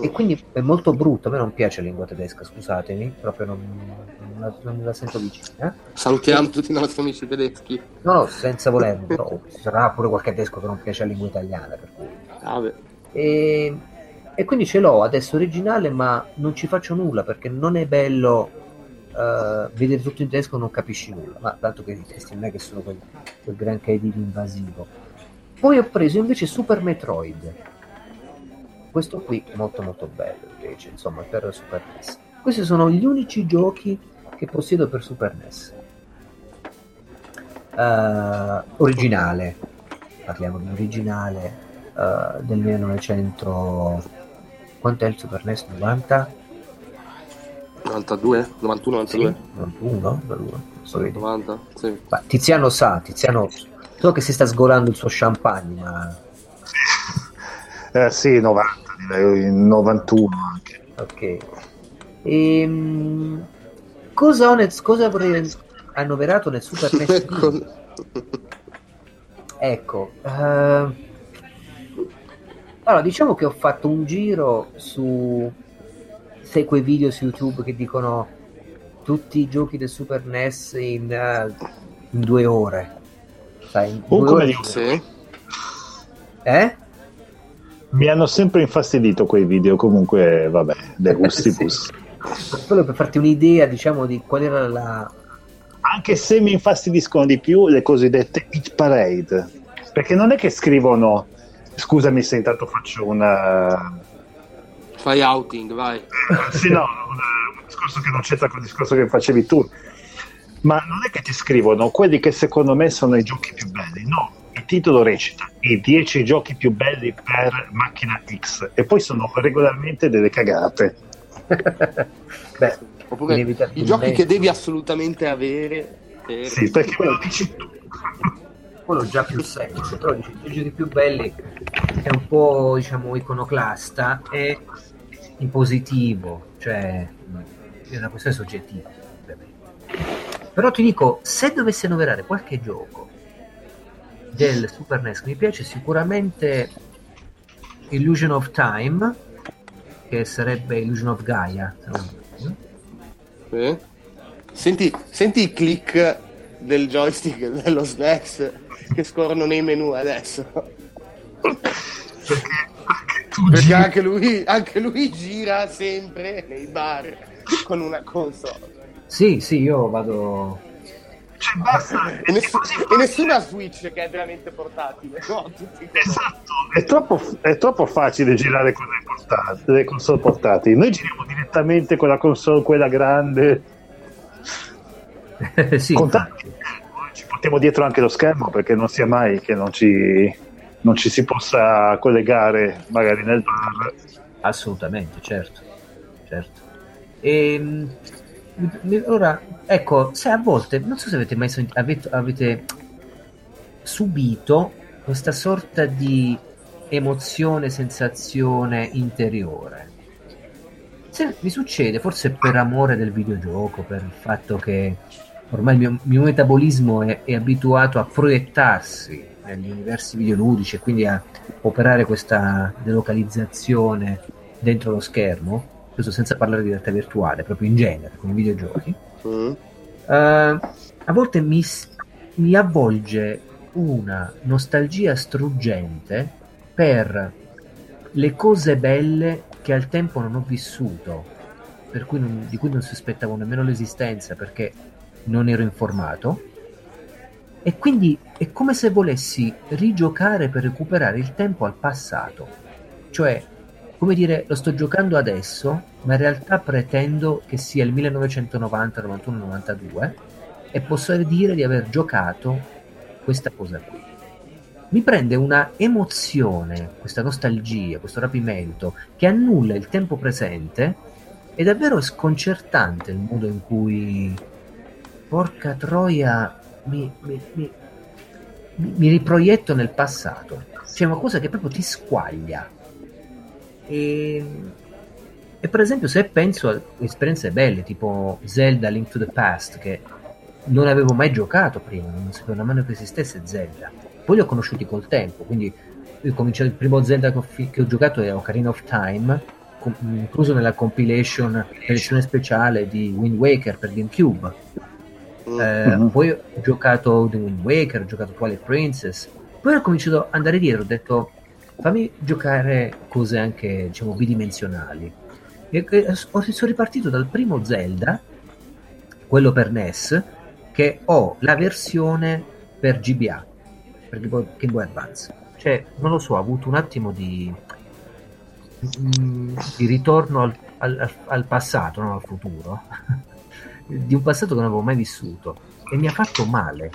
E quindi è molto brutto. A me non piace la lingua tedesca, scusatemi, proprio non, non la, non me la sento vicina. Salutiamo tutti i nostri amici tedeschi. No, no, senza volerlo, però ci sarà pure qualche tedesco che non piace la lingua italiana. Per cui. Ah, beh. E, e quindi ce l'ho adesso originale, ma non ci faccio nulla perché non è bello eh, vedere tutto in tedesco, non capisci nulla. Ma tanto che questi non è che sono quel, quel granché di invasivo. Poi ho preso invece Super Metroid. Questo qui molto molto bello invece, insomma, per Super NES. Questi sono gli unici giochi che possiedo per Super NES. Eh, originale, parliamo di originale eh, del 1900 quanto è il Super NES 90? 92? 91, 92? 91? 91? Non so vedi. 90? Sì. Ma Tiziano sa, Tiziano so che si sta sgolando il suo champagne, ma Eh, sì, 90, direi 91 anche. ok. Ehm, cosa, ho nel- cosa avrei annoverato nel Super NES? Ecco. Ecco, eh, allora diciamo che ho fatto un giro su sai quei video su YouTube che dicono tutti i giochi del Super NES in, eh, in due ore. Sai, in Oh, due come ore- dico. Sì. Eh? Mi hanno sempre infastidito quei video, comunque, vabbè, dei gusti Sì. gusti. Quello per farti un'idea, diciamo, di qual era la... Anche se mi infastidiscono di più le cosiddette hit parade, perché non è che scrivono, scusami se intanto faccio una... Fai outing, vai. sì, no, un, discorso che non c'entra con il discorso che facevi tu, ma non è che ti scrivono quelli che secondo me sono i giochi più belli, no, il titolo recita i 10 giochi più belli per macchina X e poi sono regolarmente delle cagate. Beh, i giochi che devi assolutamente avere per... Sì, perché me lo dici tu. quello già più semplice, però dici, i giochi più belli è un po' diciamo iconoclasta e in positivo, cioè è una questione soggettiva, ovviamente. Però ti dico, se dovessi annoverare qualche gioco del Super NES mi piace, sicuramente Illusion of Time, che sarebbe Illusion of Gaia. Sì. Senti, senti i click del joystick dello SNES che scorrono nei menu adesso. Perché anche tu Perché giri- anche lui, anche lui gira sempre nei bar con una console. Sì, sì, io vado... cioè, basta. E, È ness- così e nessuna Switch che è veramente portatile, no? Esatto, è troppo, è troppo facile girare con le, portate, le console portatili. Noi giriamo direttamente con la console, quella grande. sì, Con tanti- Ci portiamo dietro anche lo schermo perché non sia mai che non ci, non ci si possa collegare magari nel bar. Assolutamente, certo. certo. E, ehm, ora, ecco, se a volte, non so se avete mai sentito, avete, avete subito questa sorta di emozione, sensazione interiore. Se mi succede, forse per amore del videogioco, per il fatto che ormai il mio, mio metabolismo è, è, abituato a proiettarsi negli universi videoludici e quindi a operare questa delocalizzazione dentro lo schermo, questo senza parlare di realtà virtuale, proprio in genere, con i videogiochi. Mm. Uh, a volte mi, mi avvolge una nostalgia struggente per le cose belle che al tempo non ho vissuto, per cui non, di cui non sospettavo nemmeno l'esistenza perché non ero informato. E quindi è come se volessi rigiocare per recuperare il tempo al passato. Cioè, come dire, lo sto giocando adesso, ma in realtà pretendo che sia il 1990, 91, 92 e posso dire di aver giocato questa cosa qui. Mi prende una emozione, questa nostalgia, questo rapimento che annulla il tempo presente. È davvero sconcertante il modo in cui, porca troia, mi, mi, mi, mi riproietto nel passato. C'è una cosa che proprio ti squaglia. E, e per esempio, se penso a esperienze belle, tipo Zelda Link to the Past, che non avevo mai giocato prima, non sapevo nemmeno che esistesse Zelda. Poi li ho conosciuti col tempo, quindi il primo Zelda che ho, che ho giocato è Ocarina of Time, com- incluso nella compilation edizione speciale di Wind Waker per GameCube. Mm. Eh, mm-hmm. Poi ho giocato The Wind Waker, ho giocato Twilight Princess, poi ho cominciato ad andare dietro, ho detto fammi giocare cose anche diciamo bidimensionali. E, e, sono ripartito dal primo Zelda, quello per NES, che ho la versione per GBA, per Game Boy Advance. Cioè, non lo so, ho avuto un attimo di, mm, di ritorno al, al, al passato, non al futuro, di un passato che non avevo mai vissuto e mi ha fatto male.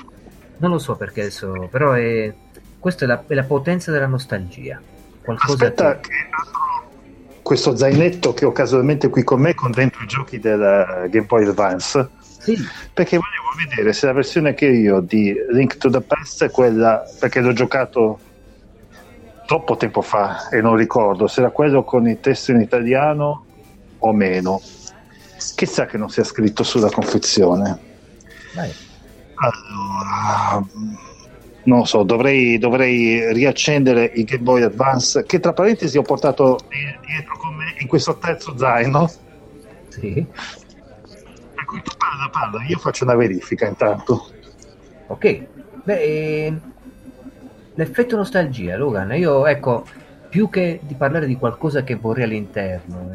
Non lo so perché adesso, però è, questa è la, è la potenza della nostalgia. Qualcosa Aspetta, che... questo zainetto che ho casualmente qui con me con dentro i giochi del Game Boy Advance sì. Perché volevo vedere se la versione che io di Link to the Past è quella, perché l'ho giocato troppo tempo fa e non ricordo se era quello con il testo in italiano o meno. Chissà che non sia scritto sulla confezione. Vai. Allora, non so, dovrei, dovrei, riaccendere il Game Boy Advance, che tra parentesi ho portato dietro con me in questo terzo zaino. Sì cui tu parla, parla, io faccio una verifica intanto. Ok, beh, eh, l'effetto nostalgia, Logan, io ecco, più che di parlare di qualcosa che vorrei all'interno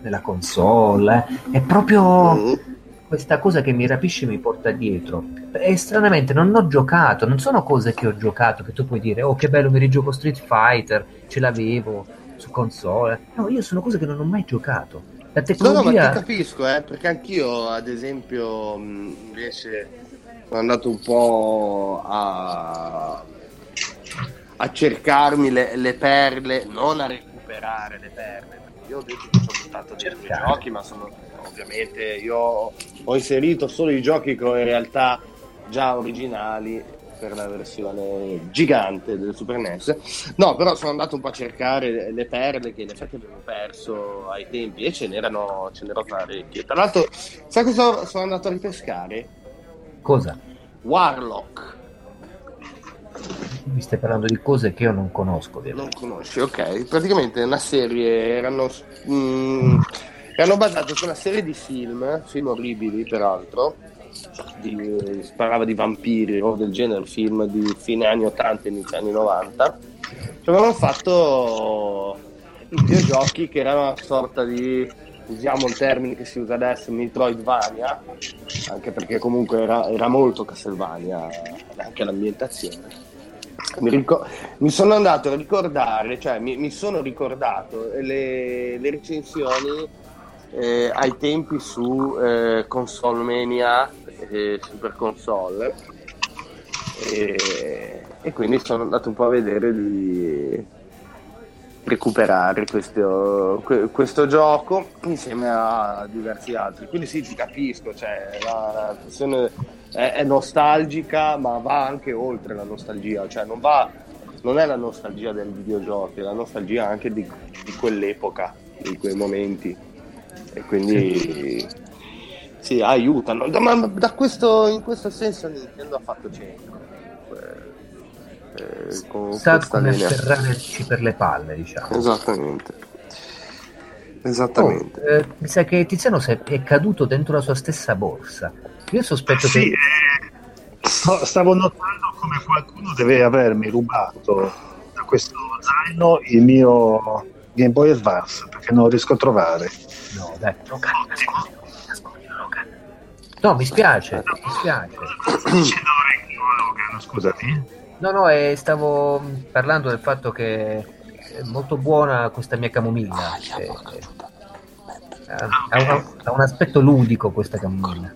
della console, eh, è proprio questa cosa che mi rapisce e mi porta dietro. E stranamente non ho giocato, non sono cose che ho giocato che tu puoi dire, oh che bello mi rigioco Street Fighter, ce l'avevo su console. No, io sono cose che non ho mai giocato. La tecnologia... No, no, ma ti capisco, eh, perché anch'io, ad esempio, invece sono andato un po' a, a cercarmi le, le, perle, non a recuperare le perle, perché io ho detto che sono stato dei giochi, ma sono ovviamente io ho inserito solo i giochi che ho in realtà già originali per la versione gigante del Super NES. No, però sono andato un po' a cercare le perle che in effetti avevo perso ai tempi e ce n'erano, ce n'erano parecchie. Tra l'altro, sai cosa sono andato a ripescare? Cosa? Warlock. Mi stai parlando di cose che io non conosco. Ovviamente. Non conosci, ok. Praticamente è una serie, erano, mm, erano basate su una serie di film, film orribili peraltro, di, parlava di vampiri o del genere, film di fine anni 80 e inizio anni 90, ci avevano fatto i videogiochi che erano una sorta di usiamo il termine che si usa adesso, Metroidvania, anche perché comunque era, era molto Castlevania anche l'ambientazione. Mi, ricor- mi, sono andato a ricordare, cioè mi, mi sono ricordato le, le recensioni eh, ai tempi su eh, Console Mania e Super Console e, e quindi sono andato un po' a vedere di recuperare questo, questo, gioco insieme a diversi altri. Quindi sì, ti capisco, cioè, la, la è, è, nostalgica, ma va anche oltre la nostalgia, cioè non, va, non è la nostalgia del videogioco, è la nostalgia anche di, di quell'epoca, di quei momenti. E quindi sì, aiutano. Ma da questo, in questo senso Nintendo ha fatto centro eh, con sa come afferrarci per le palle, diciamo. Esattamente. Esattamente. Oh, eh, mi sa che Tiziano è caduto dentro la sua stessa borsa. Io sospetto sì, che. Eh, stavo notando come qualcuno deve avermi rubato da questo zaino il mio Game Boy Advance perché non lo riesco a trovare. No, dai, Logan, Logan. No, mi spiace, mi spiace. Logan, scusami. No, no, eh, stavo parlando del fatto che è molto buona questa mia camomilla. Eh, ha, ha, ha, un aspetto ludico questa camomilla.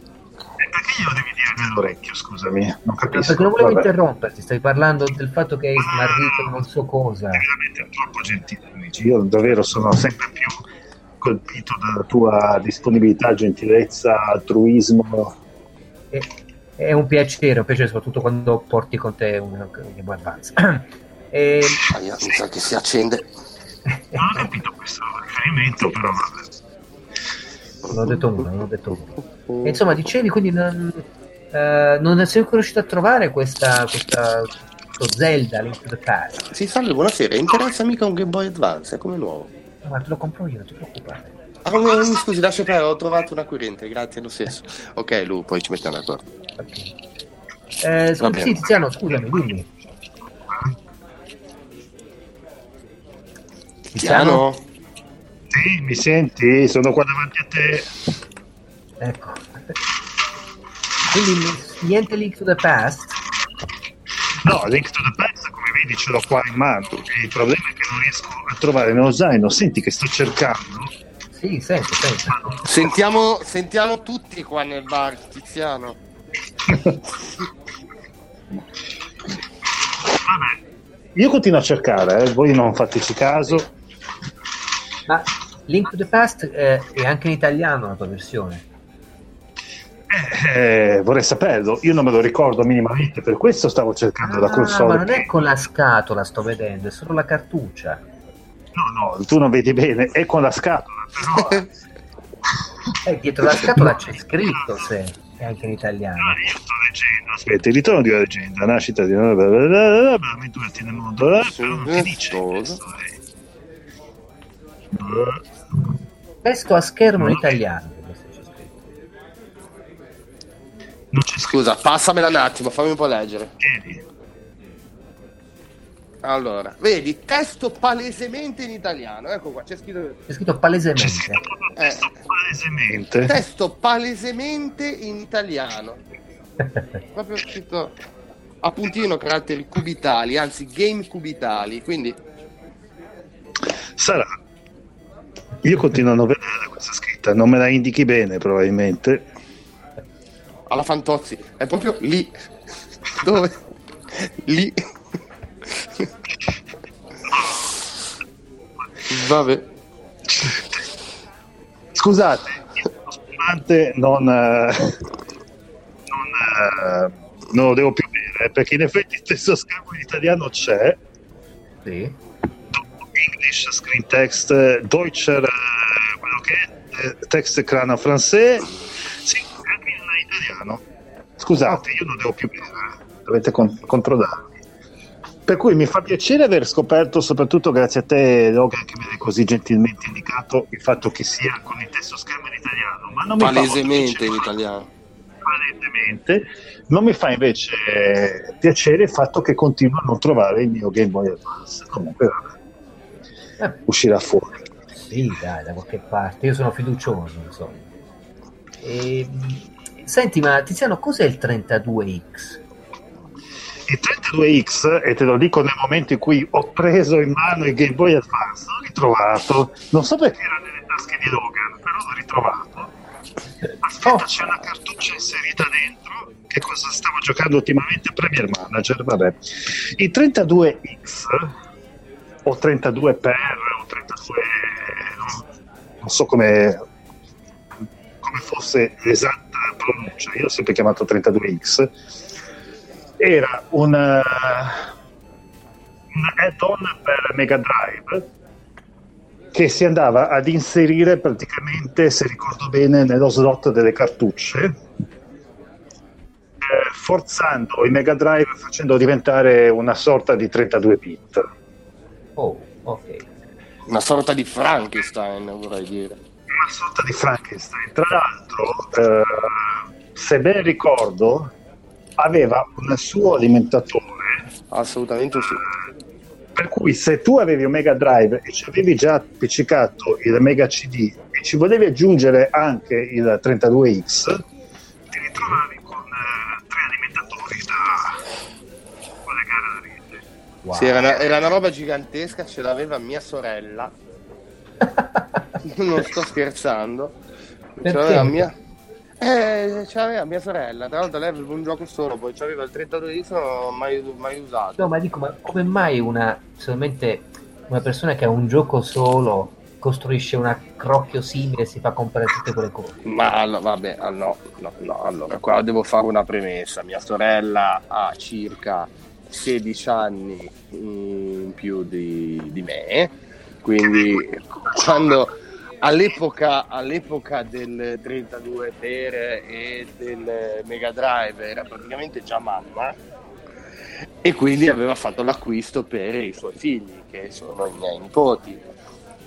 Glielo devi dire nell'orecchio, scusami? Non capisco. No, perché non volevo Vabbè. interromperti, stai parlando del fatto che hai smarrito non so cosa. È veramente troppo gentile, Luigi. Io davvero sono sempre più colpito dalla tua disponibilità, gentilezza, altruismo. E è un piacere, un piacere soprattutto quando porti con te un, Game Advance. e... Ah, mi sa che si accende. non ho capito questo riferimento, però Non ho detto nulla, non ho detto nulla. E, insomma, dicevi, quindi non, uh, non sei ancora riuscito a trovare questa, questa Zelda Link to the Past? Sì, salve, buonasera. Interessa mica un Game Boy Advance, è come nuovo. No, ma te lo compro io, non ti preoccupare. Ah, mi scusi, lascia perdere, ho trovato un acquirente, grazie lo stesso. Ok, Lu, poi ci mettiamo d'accordo. Okay. Eh, scusi, sì, Tiziano, scusami, dimmi. Tiziano? Sì, mi senti? Sono qua davanti a te. Ecco. Quindi niente Link to the Past? No, Link to the Past, come vedi, ce l'ho qua in mano. Il problema è che non riesco a trovare nello zaino. Senti che sto cercando sì, sento, sento. Sentiamo, sentiamo tutti qua nel bar, Tiziano. Vabbè, io continuo a cercare, eh. voi non fateci caso. Ma Link to the Past eh, è anche in italiano la tua versione? Eh, eh, vorrei saperlo, io non me lo ricordo minimamente, per questo stavo cercando ah, la console. Ma non è con la scatola, sto vedendo, è solo la cartuccia. No, no, tu non vedi bene, è con la scatola, però... eh, dietro la scatola c'è scritto se è anche in italiano. No, io sto leggendo, aspetta, il ritorno di una leggenda, nascita di una avventurati nel mondo, eh, però non ti dice Testo a schermo in italiano. Scusa, passamela un attimo, fammi un po' leggere. Chiedi. Allora, vedi, testo palesemente in italiano. Ecco qua, c'è scritto, c'è scritto palesemente. C'è scritto testo eh, palesemente. Testo palesemente in italiano. Proprio scritto a puntino caratteri cubitali, anzi game cubitali, quindi... Sarà. Io continuo a non vedere questa scritta, non me la indichi bene probabilmente. Alla Fantozzi, è proprio lì. Dove? lì. Vabbè. Scusate, lo spumante non, eh, non, eh, non, lo devo più bere perché in effetti il stesso schermo in italiano c'è. Sì. English screen text, Deutscher, eh, quello che è, text français, sì, anche in italiano. Scusate, io non devo più bere, dovete con- controllare. Per cui mi fa piacere aver scoperto, soprattutto grazie a te, Logan, che mi hai così gentilmente indicato il fatto che sia con il testo schermo in italiano. Ma non Palesemente in italiano. Palesemente. Non mi fa invece eh, piacere il fatto che continuo a non trovare il mio Game Boy Advance. Comunque, vabbè. Eh. Uscirà fuori. Sì, dai, da qualche parte. Io sono fiducioso, insomma. E... Senti, ma Tiziano, cos'è il 32X? il 32X, e te lo dico nel momento in cui ho preso in mano il Game Boy Advance, l'ho ritrovato, non so perché era nelle tasche di Logan, però l'ho ritrovato. Aspetta, oh. c'è una cartuccia inserita dentro. che cosa stavo giocando ultimamente? Premier Manager, vabbè. Il 32X o 32 per o 32 non so come, come fosse l'esatta pronuncia, io ho sempre chiamato 32X, era un, un add-on per Mega Drive che si andava ad inserire praticamente, se ricordo bene, nello slot delle cartucce, eh, forzando il Mega Drive facendo diventare una sorta di 32 bit. Oh, ok. Una sorta di Frankenstein, vorrei dire. Una sorta di Frankenstein. Tra l'altro, eh, se ben ricordo, aveva un suo alimentatore. Assolutamente sì. Per cui se tu avevi un Mega Drive e ci avevi già appiccicato il Mega CD e ci volevi aggiungere anche il 32X, ti ritrovavi con eh, tre alimentatori da collegare alla rete. Wow. Sì, era, una, era una roba gigantesca, ce l'aveva mia sorella. non sto scherzando. Ce l'aveva mia... Eh, c'aveva mia sorella, tra l'altro lei aveva un gioco solo, poi c'aveva il 32 non l'ho mai, mai usato. No, ma dico, ma come mai una, solamente una persona che ha un gioco solo costruisce una crocchio simile e si fa comprare tutte quelle cose? Ma allora, vabbè, ah, no, no, no, allora qua devo fare una premessa, mia sorella ha circa 16 anni in più di, di me, quindi quando all'epoca, all'epoca del 32 per e del Mega Drive era praticamente già mamma e quindi aveva fatto l'acquisto per i suoi figli che sono i miei nipoti.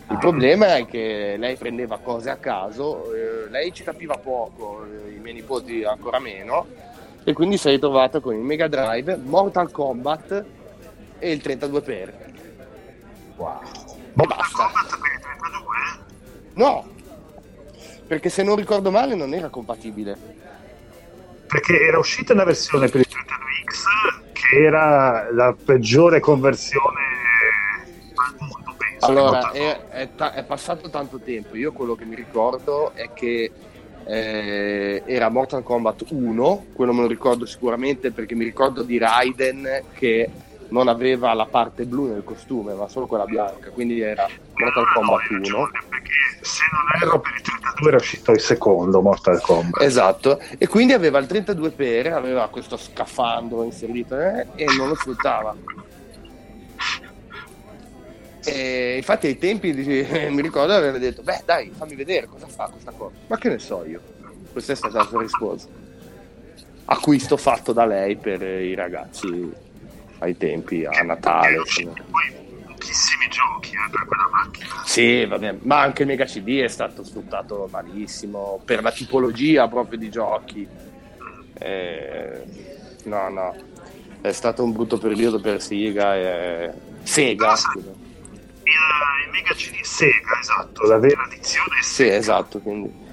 Il problema è che lei prendeva cose a caso eh, lei ci capiva poco i miei nipoti ancora meno e quindi si è ritrovata con il Mega Drive Mortal Kombat e il 32 per. Wow Mortal Kombat per il 32? No, perché se non ricordo male non era compatibile. Perché era uscita una versione per il 32X che era la peggiore conversione al mondo, penso. Allora, è, è, ta- è, passato tanto tempo. Io quello che mi ricordo è che eh, era Mortal Kombat 1, quello me lo ricordo sicuramente perché mi ricordo di Raiden che non aveva la parte blu nel costume, ma solo quella bianca, quindi era Mortal Kombat 1. Perché se non erro per il 32 era uscito il secondo Mortal Kombat. Esatto, e quindi aveva il 32 per, aveva questo scafandro inserito eh, e non lo sfruttava. E infatti ai tempi mi ricordo aveva detto, beh dai, fammi vedere cosa fa questa cosa. Ma che ne so io? Questa è stata la sua risposta. Acquisto fatto da lei per i ragazzi ai tempi, a Natale. Poi pochissimi giochi eh, per quella macchina. Sì, vabbè, ma anche il Mega CD è stato sfruttato malissimo per la tipologia proprio di giochi. Eh, no, no, è stato un brutto periodo per Sega. E... Sega, scusa. Il, il Mega CD Sega, esatto, la vera edizione è Sega. Sì, esatto, quindi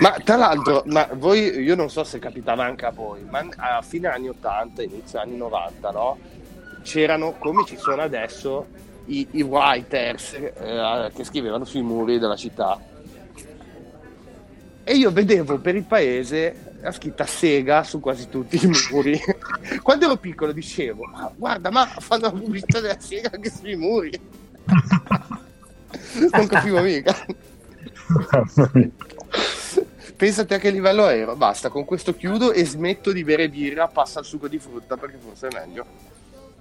ma tra l'altro, ma voi, io non so se capitava anche a voi, ma a fine anni 80, inizio anni 90, no? C'erano, come ci sono adesso, i, i writers eh, che scrivevano sui muri della città. E io vedevo per il paese la scritta Sega su quasi tutti i muri. Quando ero piccolo dicevo, ma guarda, ma fanno la pubblicità della Sega anche sui muri. non capivo mica. Pensate a che livello ero. Basta, con questo chiudo e smetto di bere birra, passa al succo di frutta perché forse è meglio.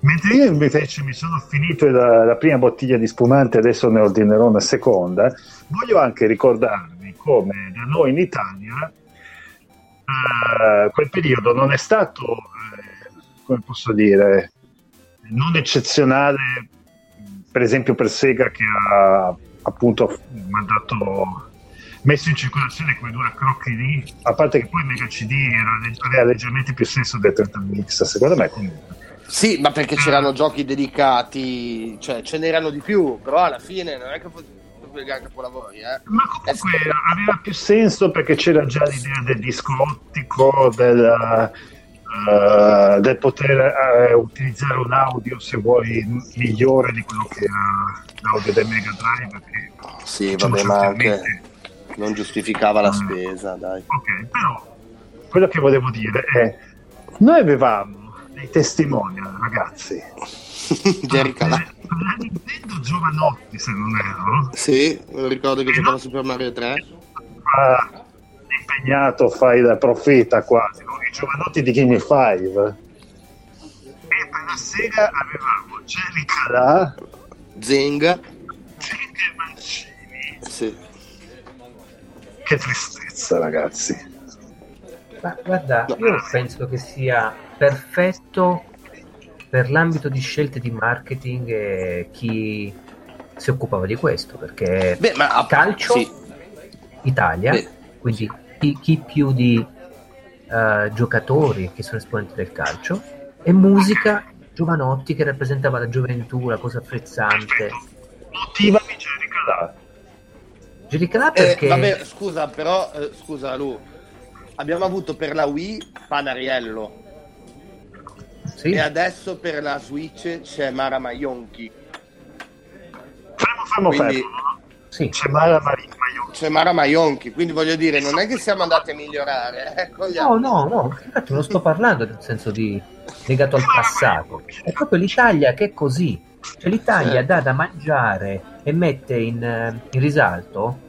Mentre io invece mi sono finito la, la, prima bottiglia di spumante, adesso ne ordinerò una seconda, voglio anche ricordarvi come da noi in Italia uh, quel periodo non è stato, uh, come posso dire, non eccezionale, per esempio per Sega che ha appunto mandato messo in circolazione quei due accrocchi lì, a parte che poi il Mega CD era, aveva leggermente più senso del 30X, secondo me comunque. Sì, ma perché c'erano giochi dedicati, cioè ce n'erano di più, però alla fine non è che fosse il gran capolavori, eh. Ma comunque eh, aveva più senso perché c'era già l'idea del disco ottico, del, uh, del poter uh, utilizzare un audio se vuoi migliore di quello che era l'audio del Mega Drive. Che, sì, vabbè, ma anche non giustificava la spesa, dai. Ok, però quello che volevo dire è noi avevamo dei testimonial ragazzi Jerry Calà la Nintendo Giovanotti se non erro sì, me lo ricordo che giocava Super Mario 3 ah, impegnato fai da profeta quasi no? i Giovanotti di Game 5 e per la sera avevamo Jerry Calà Zenga Zenga e Mancini sì. che tristezza ragazzi Ma guarda, io penso che sia perfetto per l'ambito di scelte di marketing e chi si occupava di questo, perché Beh, ma a- calcio, sì. Italia, Beh. quindi chi, chi più di eh, giocatori che sono esponenti del calcio, e musica, Giovanotti che rappresentava la gioventù, la cosa frizzante. motivami Jerry Calà Giri Calà Eh, perché... vabbè, scusa, però, eh, scusa Lu, abbiamo avuto per la Wii Panariello sì, e adesso per la Switch c'è Mara Maionchi. fermo fermo Quindi- fermo sì. c'è Mara C'è Mara Maionchi, quindi voglio dire, non è che siamo andati a migliorare. eh, No, no, no, infatti non sto parlando nel senso di legato al passato, è proprio l'Italia che è così, cioè l'Italia Sì. dà da mangiare e mette in, eh, in risalto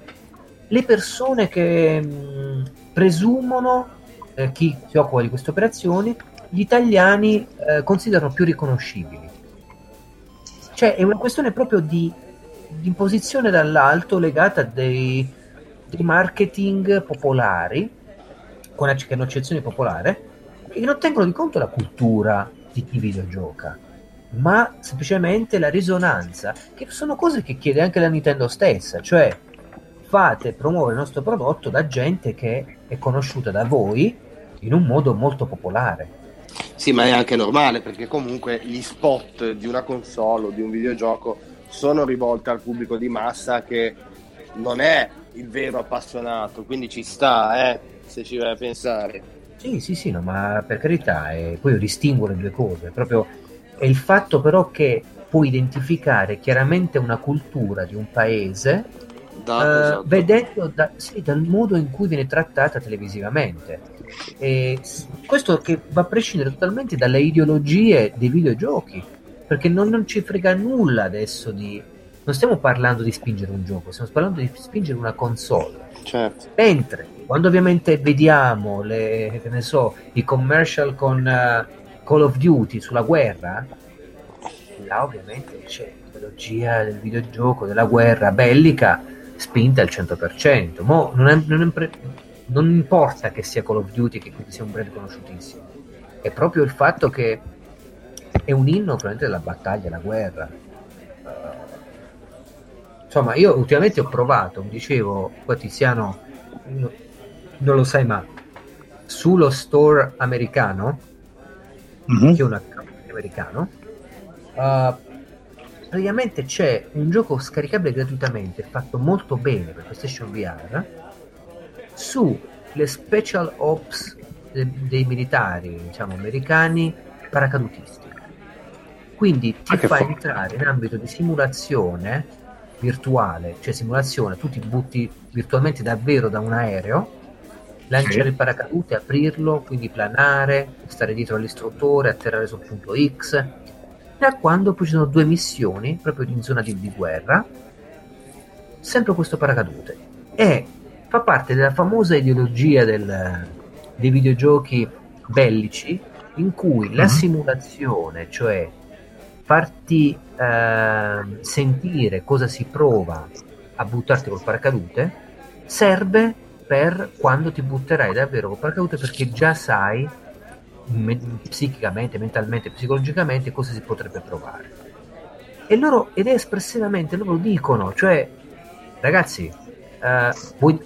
le persone che mh, presumono, eh, chi si occupa di queste operazioni, gli italiani eh, considerano più riconoscibili. Cioè è una questione proprio di, di imposizione dall'alto legata dei, dei marketing popolari, con che hanno accezione popolare, che non tengono di conto la cultura di chi videogioca, ma semplicemente la risonanza, che sono cose che chiede anche la Nintendo stessa, cioè fate promuovere il nostro prodotto da gente che è conosciuta da voi in un modo molto popolare. Sì, ma è anche normale perché comunque gli spot di una console o di un videogioco sono rivolti al pubblico di massa che non è il vero appassionato, quindi ci sta, eh, se ci vai a pensare. Sì, sì, sì, no, ma per carità, eh, poi io distingo le due cose, proprio è il fatto però che puoi identificare chiaramente una cultura di un paese Da, eh, esatto. vedendo da- sì, dal modo in cui viene trattata televisivamente. E questo che va a prescindere totalmente dalle ideologie dei videogiochi, perché non, non ci frega nulla adesso di... Non stiamo parlando di spingere un gioco, stiamo parlando di spingere una console. Certo. Mentre quando ovviamente vediamo le, che ne so, i commercial con eh, Call of Duty sulla guerra, là ovviamente c'è l'ideologia del videogioco, della guerra bellica spinta al 100%. Mo non, è- non è pre- non importa che sia Call of Duty, che quindi sia un brand conosciutissimo, è proprio il fatto che è un inno probabilmente della battaglia, la guerra. Insomma, io ultimamente ho provato, mi dicevo, qua Tiziano, no- non lo sai ma sullo store americano, Mhm. che è un account americano, uh, praticamente c'è un gioco scaricabile gratuitamente, fatto molto bene per PlayStation VR, sulle special ops de- dei militari, diciamo, americani paracadutisti. Quindi ti Ah, fa entrare in ambito di simulazione virtuale, cioè simulazione, tu ti butti virtualmente davvero da un aereo, lanciare Sì. il paracadute, aprirlo, quindi planare, stare dietro all'istruttore, atterrare sul punto X, da quando poi ci sono due missioni, proprio in zona di, di guerra, sempre questo paracadute. E fa parte della famosa ideologia del- dei videogiochi bellici, in cui la Mhm. simulazione, cioè farti ehm, sentire cosa si prova a buttarti col paracadute, serve per quando ti butterai davvero col paracadute perché già sai me- psichicamente, mentalmente, psicologicamente cosa si potrebbe provare. E loro, ed è espressivamente, loro dicono, cioè, ragazzi, eh,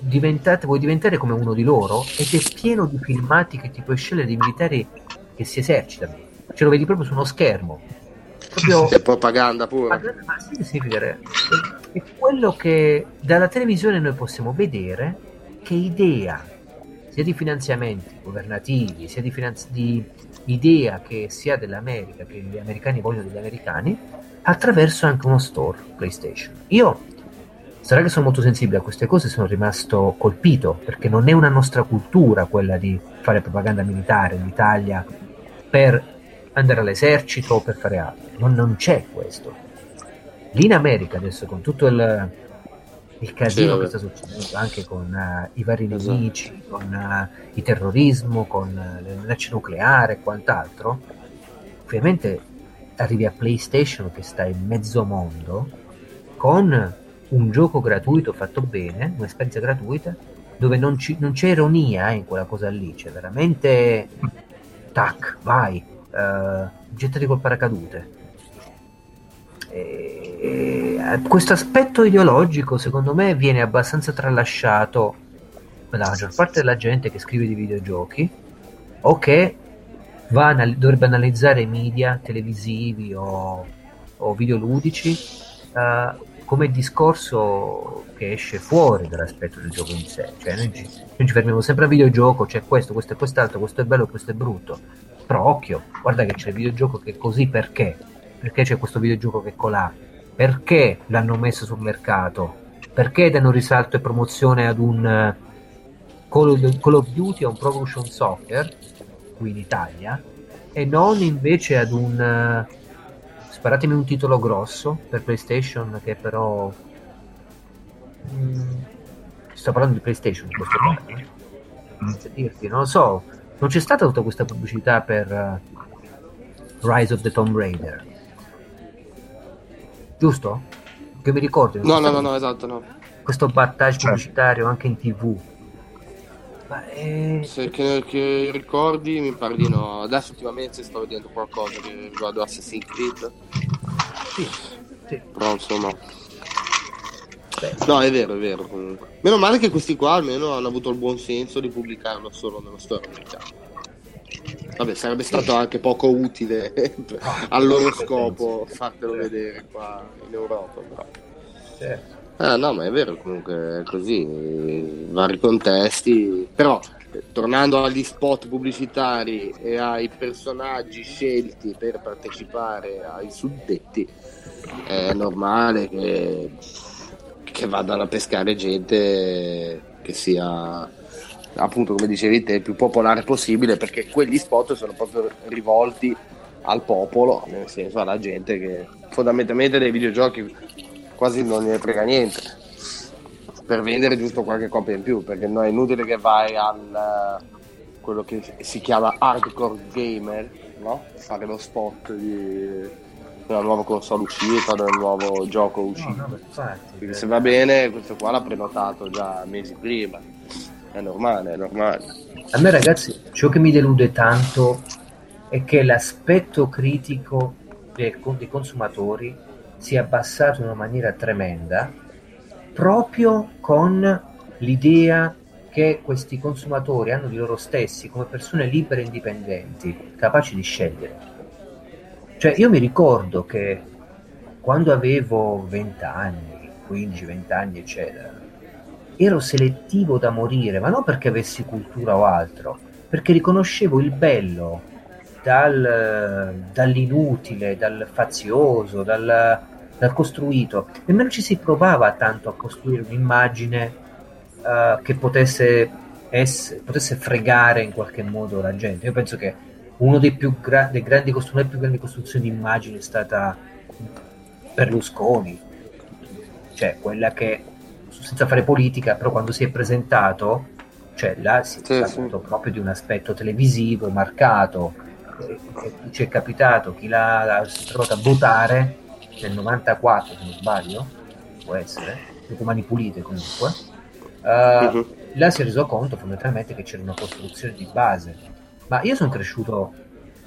diventate, vuoi diventare come uno di loro? Ed è pieno di filmati che ti puoi scegliere di militari che si esercitano. Ce lo vedi proprio su uno schermo. Proprio È propaganda pura. ma sì? È quello che dalla televisione noi possiamo vedere che idea sia di finanziamenti governativi, sia di, finanzi- di idea che sia dell'America, che gli americani vogliono degli americani, attraverso anche uno store PlayStation. Io sarà che sono molto sensibile a queste cose, sono rimasto colpito perché non è una nostra cultura quella di fare propaganda militare in Italia per andare all'esercito o per fare altro. Non, non c'è questo. Lì in America adesso con tutto il, il casino Sì, che sta succedendo anche con eh, i vari Esatto. nemici, con eh, il terrorismo, con eh, le minacce nucleari e quant'altro, ovviamente arrivi a PlayStation che sta in mezzo mondo con un gioco gratuito fatto bene, un'esperienza gratuita, dove non, ci- non c'è ironia eh, in quella cosa lì, c'è veramente tac, vai, eh, gettati col paracadute. E, e, questo aspetto ideologico secondo me viene abbastanza tralasciato dalla maggior parte della gente che scrive di videogiochi o che a anal- dovrebbe analizzare i media televisivi o, o videoludici eh, come discorso che esce fuori dall'aspetto del gioco in sé. Cioè, noi, ci, noi ci fermiamo sempre al videogioco, c'è questo, questo e quest'altro, questo è bello, questo è brutto. Però occhio, guarda che c'è il videogioco che è così perché? Perché c'è questo videogioco che è colà? Perché l'hanno messo sul mercato? Perché danno risalto e promozione ad un eh, Call of, Duty, a un Pro Evolution Soccer qui in Italia e non invece ad un eh, sparatemi un titolo grosso per PlayStation che però mm, sto parlando di PlayStation in questo caso eh. Senza dirti, non lo so non c'è stata tutta questa pubblicità per eh, Rise of the Tomb Raider giusto? che mi ricordo No, no, no, no, esatto, no. questo battage Certo. pubblicitario anche in tv ma eh, Se che, che ricordi mi pare di no. Adesso ultimamente sto vedendo qualcosa che riguarda Assassin's Creed. sì, sì. Però insomma. Beh, No, è vero, è vero comunque. Meno male che questi qua almeno hanno avuto il buon senso di pubblicarlo solo nello store americano. Vabbè, sarebbe stato anche poco utile al loro scopo fartelo vedere qua in Europa. Però. certo. Ah, no, ma è vero, comunque è così, eh, vari contesti, però tornando agli spot pubblicitari e ai personaggi scelti per partecipare ai suddetti, è normale che, che vadano a pescare gente che sia appunto come dicevi te il più popolare possibile perché quegli spot sono proprio rivolti al popolo, nel senso alla gente che fondamentalmente dei videogiochi quasi non ne frega niente per vendere giusto qualche copia in più perché non è inutile che vai al quello che si chiama hardcore gamer no? fare lo spot di una nuova console uscita del nuovo gioco No, uscito. no, infatti, perché se va bene questo qua l'ha prenotato già mesi prima. È normale è normale. A me ragazzi, ciò che mi delude tanto è che l'aspetto critico del- dei consumatori si è abbassato in una maniera tremenda proprio con l'idea che questi consumatori hanno di loro stessi come persone libere e indipendenti, capaci di scegliere. Cioè io mi ricordo che quando avevo 20 anni, 15-20 anni, eccetera, ero selettivo da morire, ma non perché avessi cultura o altro, perché riconoscevo il bello dal, dall'inutile, dal fazioso, dal, dal costruito. Nemmeno ci si provava tanto a costruire un'immagine eh, che potesse, essere, potesse fregare in qualche modo la gente. Io penso che uno dei più, gra- grandi costruzioni di immagini è stata Berlusconi, cioè quella che senza fare politica, però quando si è presentato, cioè là si è Sì, parlato proprio di un aspetto televisivo marcato. Ci è capitato chi l'ha trovato a votare nel 94, se non sbaglio, può essere, dopo mani pulite comunque. eh, Mhm. là si è reso conto fondamentalmente che c'era una costruzione di base. Ma io sono cresciuto,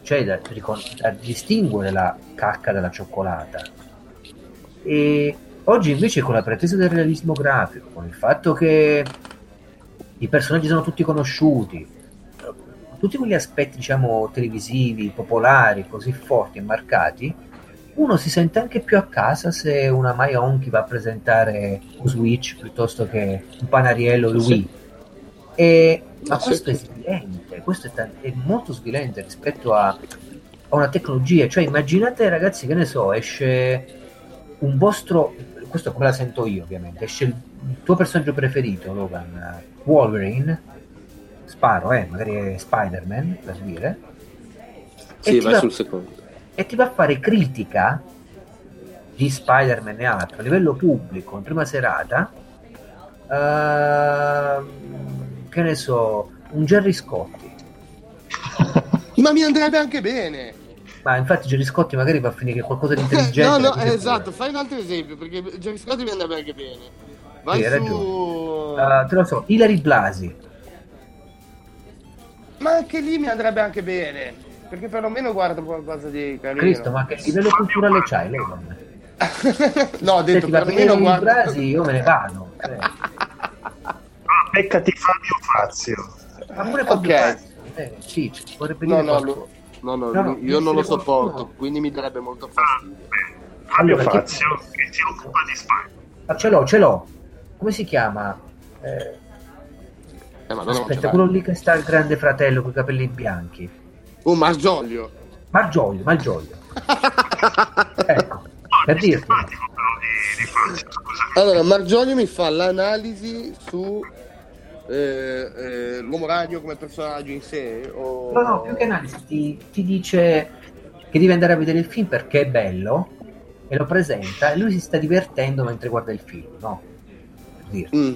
cioè da, da distinguere la cacca dalla cioccolata. E oggi invece con la pretesa del realismo grafico, con il fatto che i personaggi sono tutti conosciuti, tutti quegli aspetti diciamo televisivi, popolari, così forti e marcati, uno si sente anche più a casa se una Maionchi va a presentare un Switch piuttosto che un panariello Sì, Wii. E, ma Ah, questo è svilente, questo è, tan- è molto svilente rispetto a, a una tecnologia. Cioè, immaginate, ragazzi, che ne so, esce un vostro questo come la sento io ovviamente, esce il, il tuo personaggio preferito, Logan, Wolverine, sparo, eh, magari è Spider-Man, per dire. Sì, vai va, sul secondo. E ti va a fare critica di Spider-Man e altro a livello pubblico in prima serata. Uh, che ne so, un Jerry Scotti. Ma mi andrebbe anche bene. Ma infatti Jerry Scotti magari va a finire qualcosa di intelligente. no, no, esatto, fai un altro esempio, perché Jerry Scotti mi andrebbe anche bene. Vai Sì, su... Uh, te lo so, Hilary Blasi. Ma anche lì mi andrebbe anche bene, perché perlomeno guardo qualcosa di carino. Cristo, ma che livello culturale c'hai, Logan? no, ho detto ti va bene perlomeno guardo... Blasi, io me ne vado. Eh, Ah, beccati Fabio Fazio. Ma pure Fabio Ok. Fazio, eh, sì, vorrebbe No, dire no, qualcosa. lo- no, no, No, no, io non lo sopporto, qualcuno. quindi mi darebbe molto fastidio. Fabio Allora, chi- Fazio che si occupa di Spider. Ah, ce l'ho, ce l'ho. Come si chiama? Eh, Eh, ma no, non ce aspetta, quello lì che sta il grande fratello con i capelli bianchi. Oh, Margiolio. Malgioglio, Malgioglio. ecco, per dirti. Allora, Margiolio mi fa l'analisi su eh, eh, l'uomo ragno come personaggio in sé. O... No, no, più che analisi, ti, ti dice che devi andare a vedere il film perché è bello e lo presenta e lui si sta divertendo mentre guarda il film, no? Per dirti. Mm.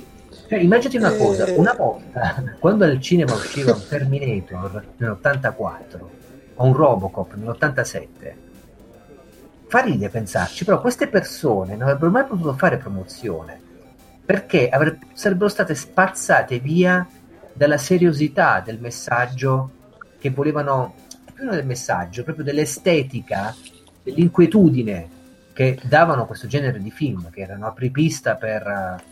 Cioè, immaginati una Eh. cosa, una volta, quando al cinema usciva un Terminator nell'84 o un Robocop nell'87, fa ride pensarci, però queste persone non avrebbero mai potuto fare promozione perché avre- sarebbero state spazzate via dalla seriosità del messaggio che volevano, più non del messaggio, proprio dell'estetica, dell'inquietudine che davano questo genere di film, che erano apripista per eh,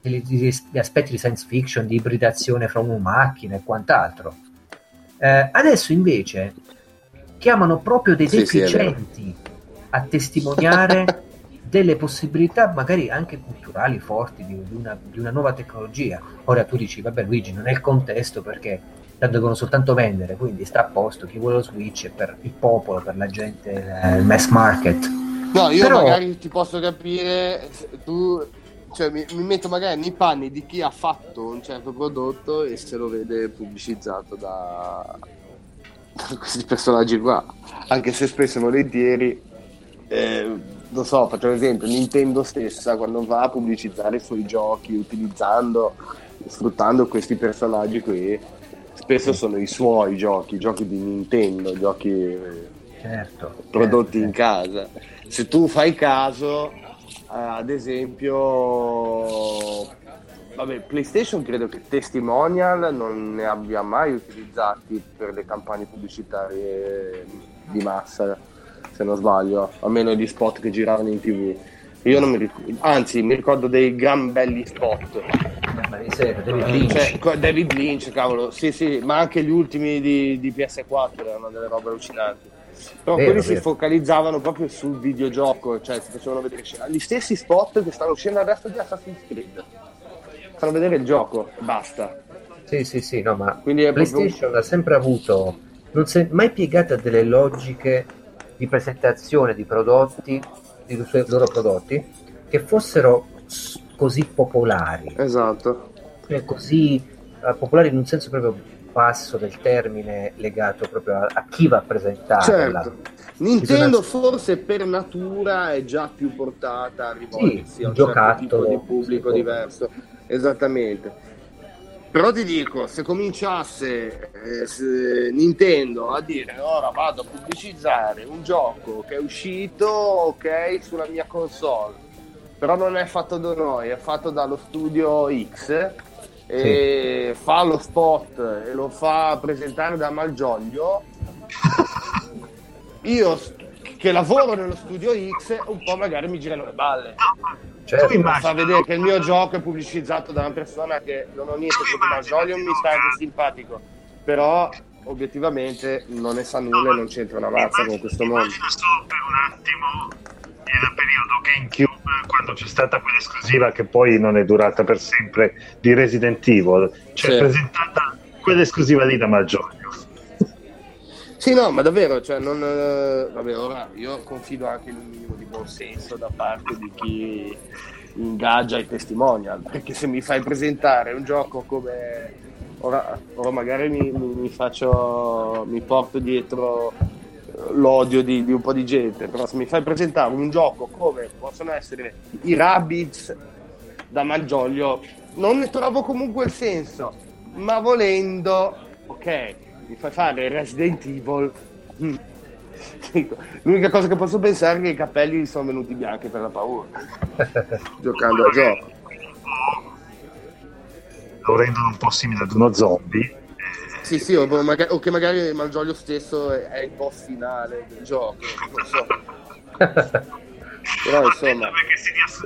degli, degli aspetti di science fiction, di ibridazione fra uomo e macchina e quant'altro. Eh, adesso invece chiamano proprio dei Sì, sì, deficienti a testimoniare delle possibilità magari anche culturali forti di, di una, di una nuova tecnologia. Ora tu dici, vabbè Luigi, non è il contesto perché tanto devono soltanto vendere, quindi sta a posto, chi vuole lo Switch è per il popolo, per la gente, eh, il mass market. No, io Però- magari ti posso capire, tu, cioè mi, mi metto magari nei panni di chi ha fatto un certo prodotto e se lo vede pubblicizzato da, da questi personaggi qua, anche se spesso e volentieri, eh, non so, faccio un esempio, Nintendo stessa quando va a pubblicizzare i suoi giochi utilizzando, sfruttando questi personaggi qui, spesso sono i suoi giochi, i giochi di Nintendo, giochi... Certo. prodotti certo, in casa. Se tu fai caso, eh, ad esempio, vabbè, PlayStation credo che testimonial non ne abbia mai utilizzati per le campagne pubblicitarie di massa, se non sbaglio, almeno gli spot che giravano in tv. Io non mi ricordo, anzi, mi ricordo dei gran belli spot. David Eh, Lynch. cioè, David Lynch, cavolo, sì, sì, ma anche gli ultimi di, di PS4 erano delle robe allucinanti. Però Vero, quelli si vero. focalizzavano proprio sul videogioco, cioè si facevano vedere gli stessi spot che stanno uscendo adesso di Assassin's Creed. Fanno vedere il gioco, basta. Sì, sì, sì, no, ma Quindi è proprio- PlayStation ha sempre avuto, non si è mai piegata delle logiche di presentazione di prodotti, di suoi loro prodotti, che fossero così popolari, Esatto. eh, così eh, popolari in un senso proprio basso del termine legato proprio a, a chi va a presentare. certo. Nintendo bisogna- forse per natura è già più portata a rivolgersi Sì, a un un certo giocattolo, tipo di pubblico sì. diverso. Esattamente. Però ti dico, se cominciasse eh, se Nintendo a dire ora vado a pubblicizzare un gioco che è uscito, ok, sulla mia console, però non è fatto da noi, è fatto dallo studio X e fa lo spot e lo fa presentare da Malgioglio, io che lavoro nello studio X un po' magari mi girano le balle Certo. Tu immagini- fa vedere che il mio gioco è pubblicizzato da una persona che non ho niente contro Malgioglio mi sta anche simpatico però obiettivamente non ne sa nulla e non c'entra una mazza con questo mondo Immagina solo per un attimo il periodo GameCube quando c'è stata quell'esclusiva che poi non è durata per sempre di Resident Evil, cioè Sì. presentata quell'esclusiva lì da Malgioglio. Sì, no, ma davvero, cioè, non, eh, vabbè, ora io confido anche in un minimo di buon senso da parte di chi ingaggia i testimonial, perché se mi fai presentare un gioco come ora, ora magari mi, mi, mi, faccio mi porto dietro l'odio di, di, un po' di gente, però se mi fai presentare un gioco come possono essere i Rabbids da Malgioglio, non ne trovo comunque il senso, ma volendo, ok, mi fai fare Resident Evil. Mm. L'unica cosa che posso pensare è che i capelli sono venuti bianchi per la paura, giocando a gioco. Lo rendono un po' simile ad uno zombie. Sì, sì, o, magari, o che magari Malgioglio stesso è, è il boss finale del gioco, non so. Però insomma,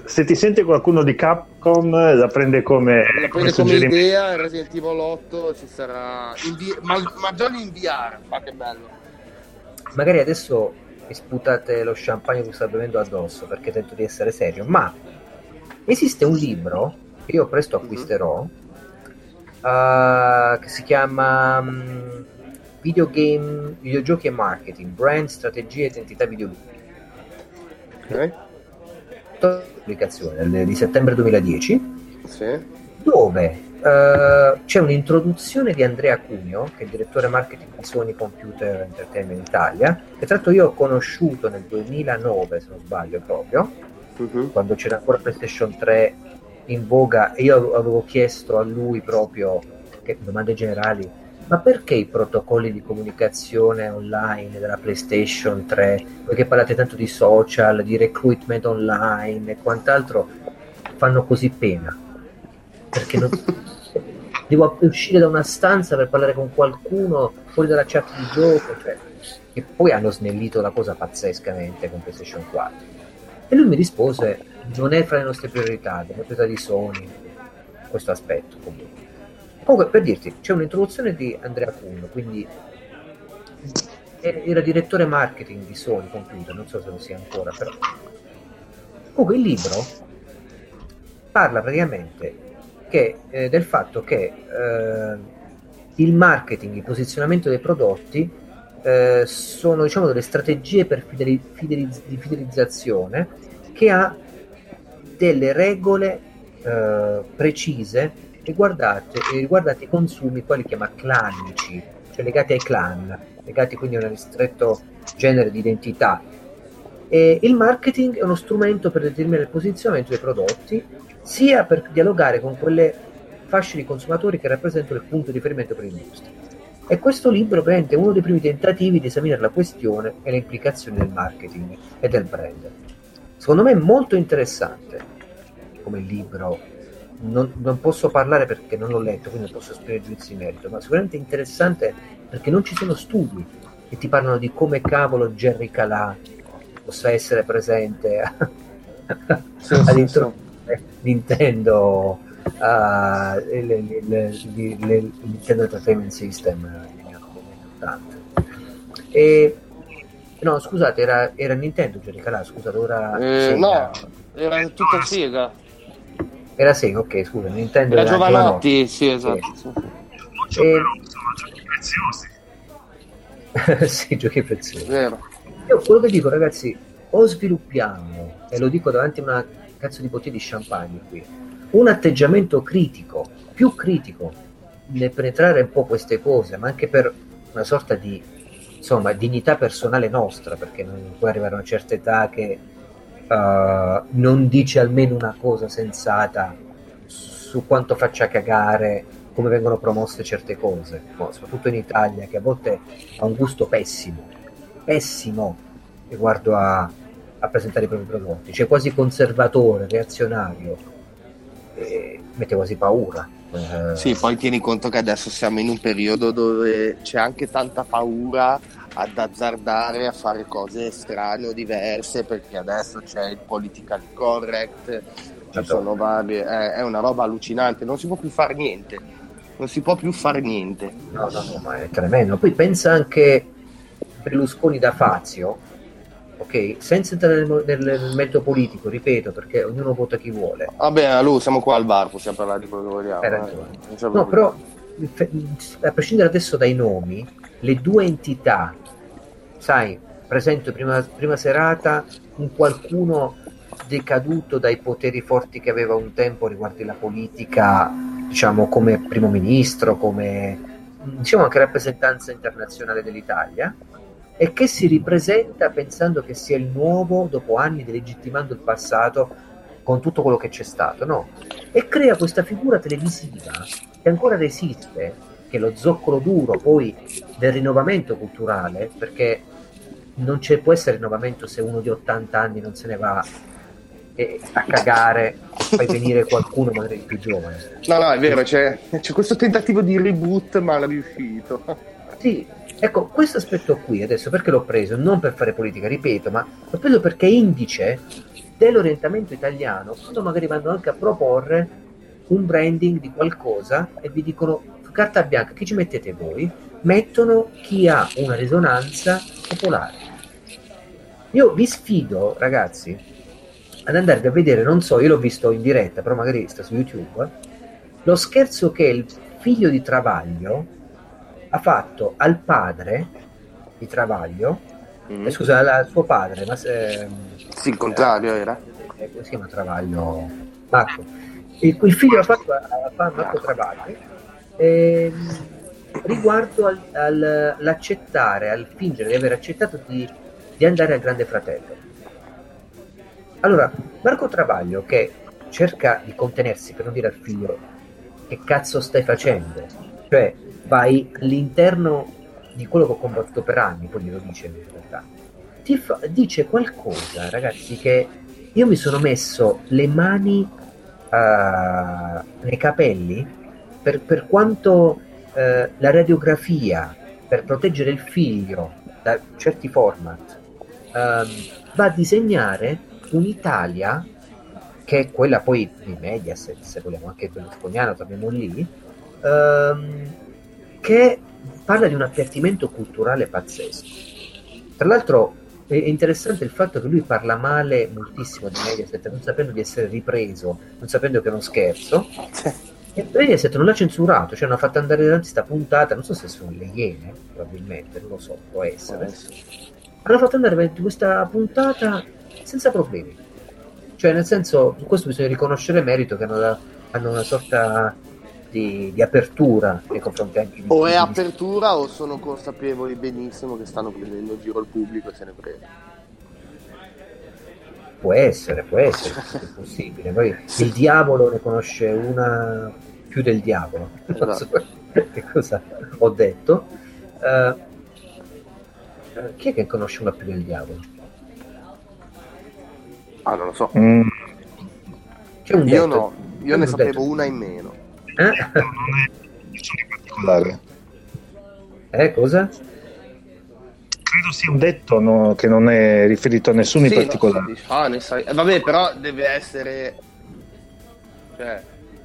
se ti sente qualcuno di Capcom, la prende come, la prende come, come idea. Resident Evil 8 ci sarà invi- ma, ma già in VR, ma che bello. Magari adesso mi sputate lo champagne che sto bevendo addosso perché tento di essere serio, ma esiste un libro che io presto mhm. acquisterò mm-hmm. uh, che si chiama um, Videogame, Videogiochi e Marketing, Brand, Strategia e Identità Videoludica okay. pubblicazione di settembre 2010 sì. dove uh, c'è un'introduzione di Andrea Cugno che è il direttore marketing di Sony Computer Entertainment Italia che tra l'altro io ho conosciuto nel 2009 se non sbaglio proprio uh-huh. quando c'era ancora PlayStation 3 in voga e io avevo chiesto a lui proprio che, domande generali ma perché i protocolli di comunicazione online della PlayStation 3, poiché parlate tanto di social, di recruitment online e quant'altro, fanno così pena? Perché non... devo uscire da una stanza per parlare con qualcuno fuori dalla chat di gioco, cioè, e poi hanno snellito la cosa pazzescamente con PlayStation 4. E lui mi rispose, non è fra le nostre priorità, le priorità di Sony, questo aspetto comunque. Comunque, per dirti, c'è un'introduzione di Andrea Kuhn, quindi era direttore marketing di Sony Computer, non so se lo sia ancora, però. Comunque il libro parla praticamente che, eh, del fatto che eh, il marketing, il posizionamento dei prodotti eh, sono diciamo delle strategie per fideli- fideliz- di fidelizzazione che ha delle regole eh, precise riguardate, riguardate i consumi, quelli chiama clanici, cioè legati ai clan, legati quindi a un ristretto genere di identità. E il marketing è uno strumento per determinare il posizionamento dei prodotti, sia per dialogare con quelle fasce di consumatori che rappresentano il punto di riferimento per l'industria. E questo libro è uno dei primi tentativi di esaminare la questione e le implicazioni del marketing e del brand. Secondo me è molto interessante come libro non, non, posso parlare perché non l'ho letto, quindi non posso esprimere giudizi in merito, ma sicuramente interessante perché non ci sono studi che ti parlano di come cavolo Jerry Calà possa essere presente sì, all'interno sì, sì. Nintendo uh, il, il, il, il, Nintendo Entertainment System negli anni 80 e no scusate era, era Nintendo Jerry Calà scusate ora eh, no era tutta Sega era Sega, ok, scusa, Nintendo era, era Giovanotti, Giovanotti, sì, esatto. Sì. E... sono giochi preziosi. sì, giochi preziosi. Vero. Io quello che dico, ragazzi, o sviluppiamo, e lo dico davanti a una cazzo di bottiglia di champagne qui, un atteggiamento critico, più critico, nel penetrare un po' queste cose, ma anche per una sorta di insomma, dignità personale nostra, perché non puoi arrivare a una certa età che uh, non dice almeno una cosa sensata su quanto faccia cagare come vengono promosse certe cose, soprattutto in Italia, che a volte ha un gusto pessimo, pessimo riguardo a, a presentare i propri prodotti, cioè quasi conservatore, reazionario, e mette quasi paura. Sì, poi tieni conto che adesso siamo in un periodo dove c'è anche tanta paura ad azzardare a fare cose strane o diverse perché adesso c'è il political correct, ci sono varie, è, è una roba allucinante, non si può più fare niente, non si può più fare niente. No, no, no, ma è tremendo. Poi pensa anche Berlusconi da Fazio, ok? Senza entrare nel, nel, nel merito politico, ripeto, perché ognuno vota chi vuole. Vabbè, lui siamo qua al bar, possiamo parlare di quello che vogliamo. Eh. No, però a prescindere adesso dai nomi, le due entità sai, presento prima, prima serata un qualcuno decaduto dai poteri forti che aveva un tempo riguardo la politica, diciamo come primo ministro, come diciamo anche rappresentanza internazionale dell'Italia e che si ripresenta pensando che sia il nuovo dopo anni delegittimando il passato con tutto quello che c'è stato, no? E crea questa figura televisiva che ancora resiste, che è lo zoccolo duro poi del rinnovamento culturale, perché non c'è, può essere rinnovamento se uno di 80 anni non se ne va e a cagare fai venire qualcuno magari più giovane. No, no, è vero, c'è, c'è questo tentativo di reboot mal riuscito. Sì, ecco, questo aspetto qui adesso perché l'ho preso? Non per fare politica, ripeto, ma l'ho preso perché è indice dell'orientamento italiano, quando magari vanno anche a proporre un branding di qualcosa e vi dicono carta bianca chi ci mettete voi? Mettono chi ha una risonanza popolare. Io vi sfido, ragazzi, ad andare a vedere, non so, io l'ho visto in diretta, però magari sta su YouTube, lo scherzo che il figlio di Travaglio ha fatto al padre di Travaglio, mm. eh, scusa, al suo padre, ma eh, sì, il contrario era. Eh, come si chiama Travaglio? Marco. Il, il figlio ha fatto a, a Marco Travaglio eh, riguardo al, al, all'accettare, al fingere di aver accettato di, di andare al Grande Fratello allora, Marco Travaglio che cerca di contenersi per non dire al figlio che cazzo stai facendo? Cioè, vai all'interno di quello che ho combattuto per anni, poi glielo dice in realtà. Ti fa, dice qualcosa, ragazzi, che io mi sono messo le mani uh, nei capelli per, per quanto uh, la radiografia per proteggere il figlio da certi format um, va a disegnare un'Italia che è quella poi di Mediaset, se vogliamo anche berlusconiano, torniamo lì, ehm, che parla di un appiattimento culturale pazzesco. Tra l'altro è interessante il fatto che lui parla male moltissimo di Mediaset, non sapendo di essere ripreso, non sapendo che è uno scherzo. E Mediaset non l'ha censurato, cioè hanno fatto andare avanti questa puntata, non so se sono le Iene, probabilmente, non lo so, può essere. Hanno fatto andare avanti questa puntata senza problemi. Cioè, nel senso, in questo bisogna riconoscere merito che hanno, hanno una sorta di, di, apertura nei confronti anche di O è apertura o sono consapevoli benissimo che stanno prendendo in giro il pubblico e se ne frega. Può essere, può essere, è possibile. Poi il diavolo ne conosce una più del diavolo. Non so esatto. che cosa ho detto. Uh, chi è che conosce una più del diavolo? Ah, non lo so. Mm. io detto, no, io ne sapevo detto. una in meno. Eh? Non è particolare. Eh, cosa? Credo sia un detto no, che non è riferito a nessuno sì, in particolare. No, ah, ne sai. Eh, vabbè, però deve essere... Cioè,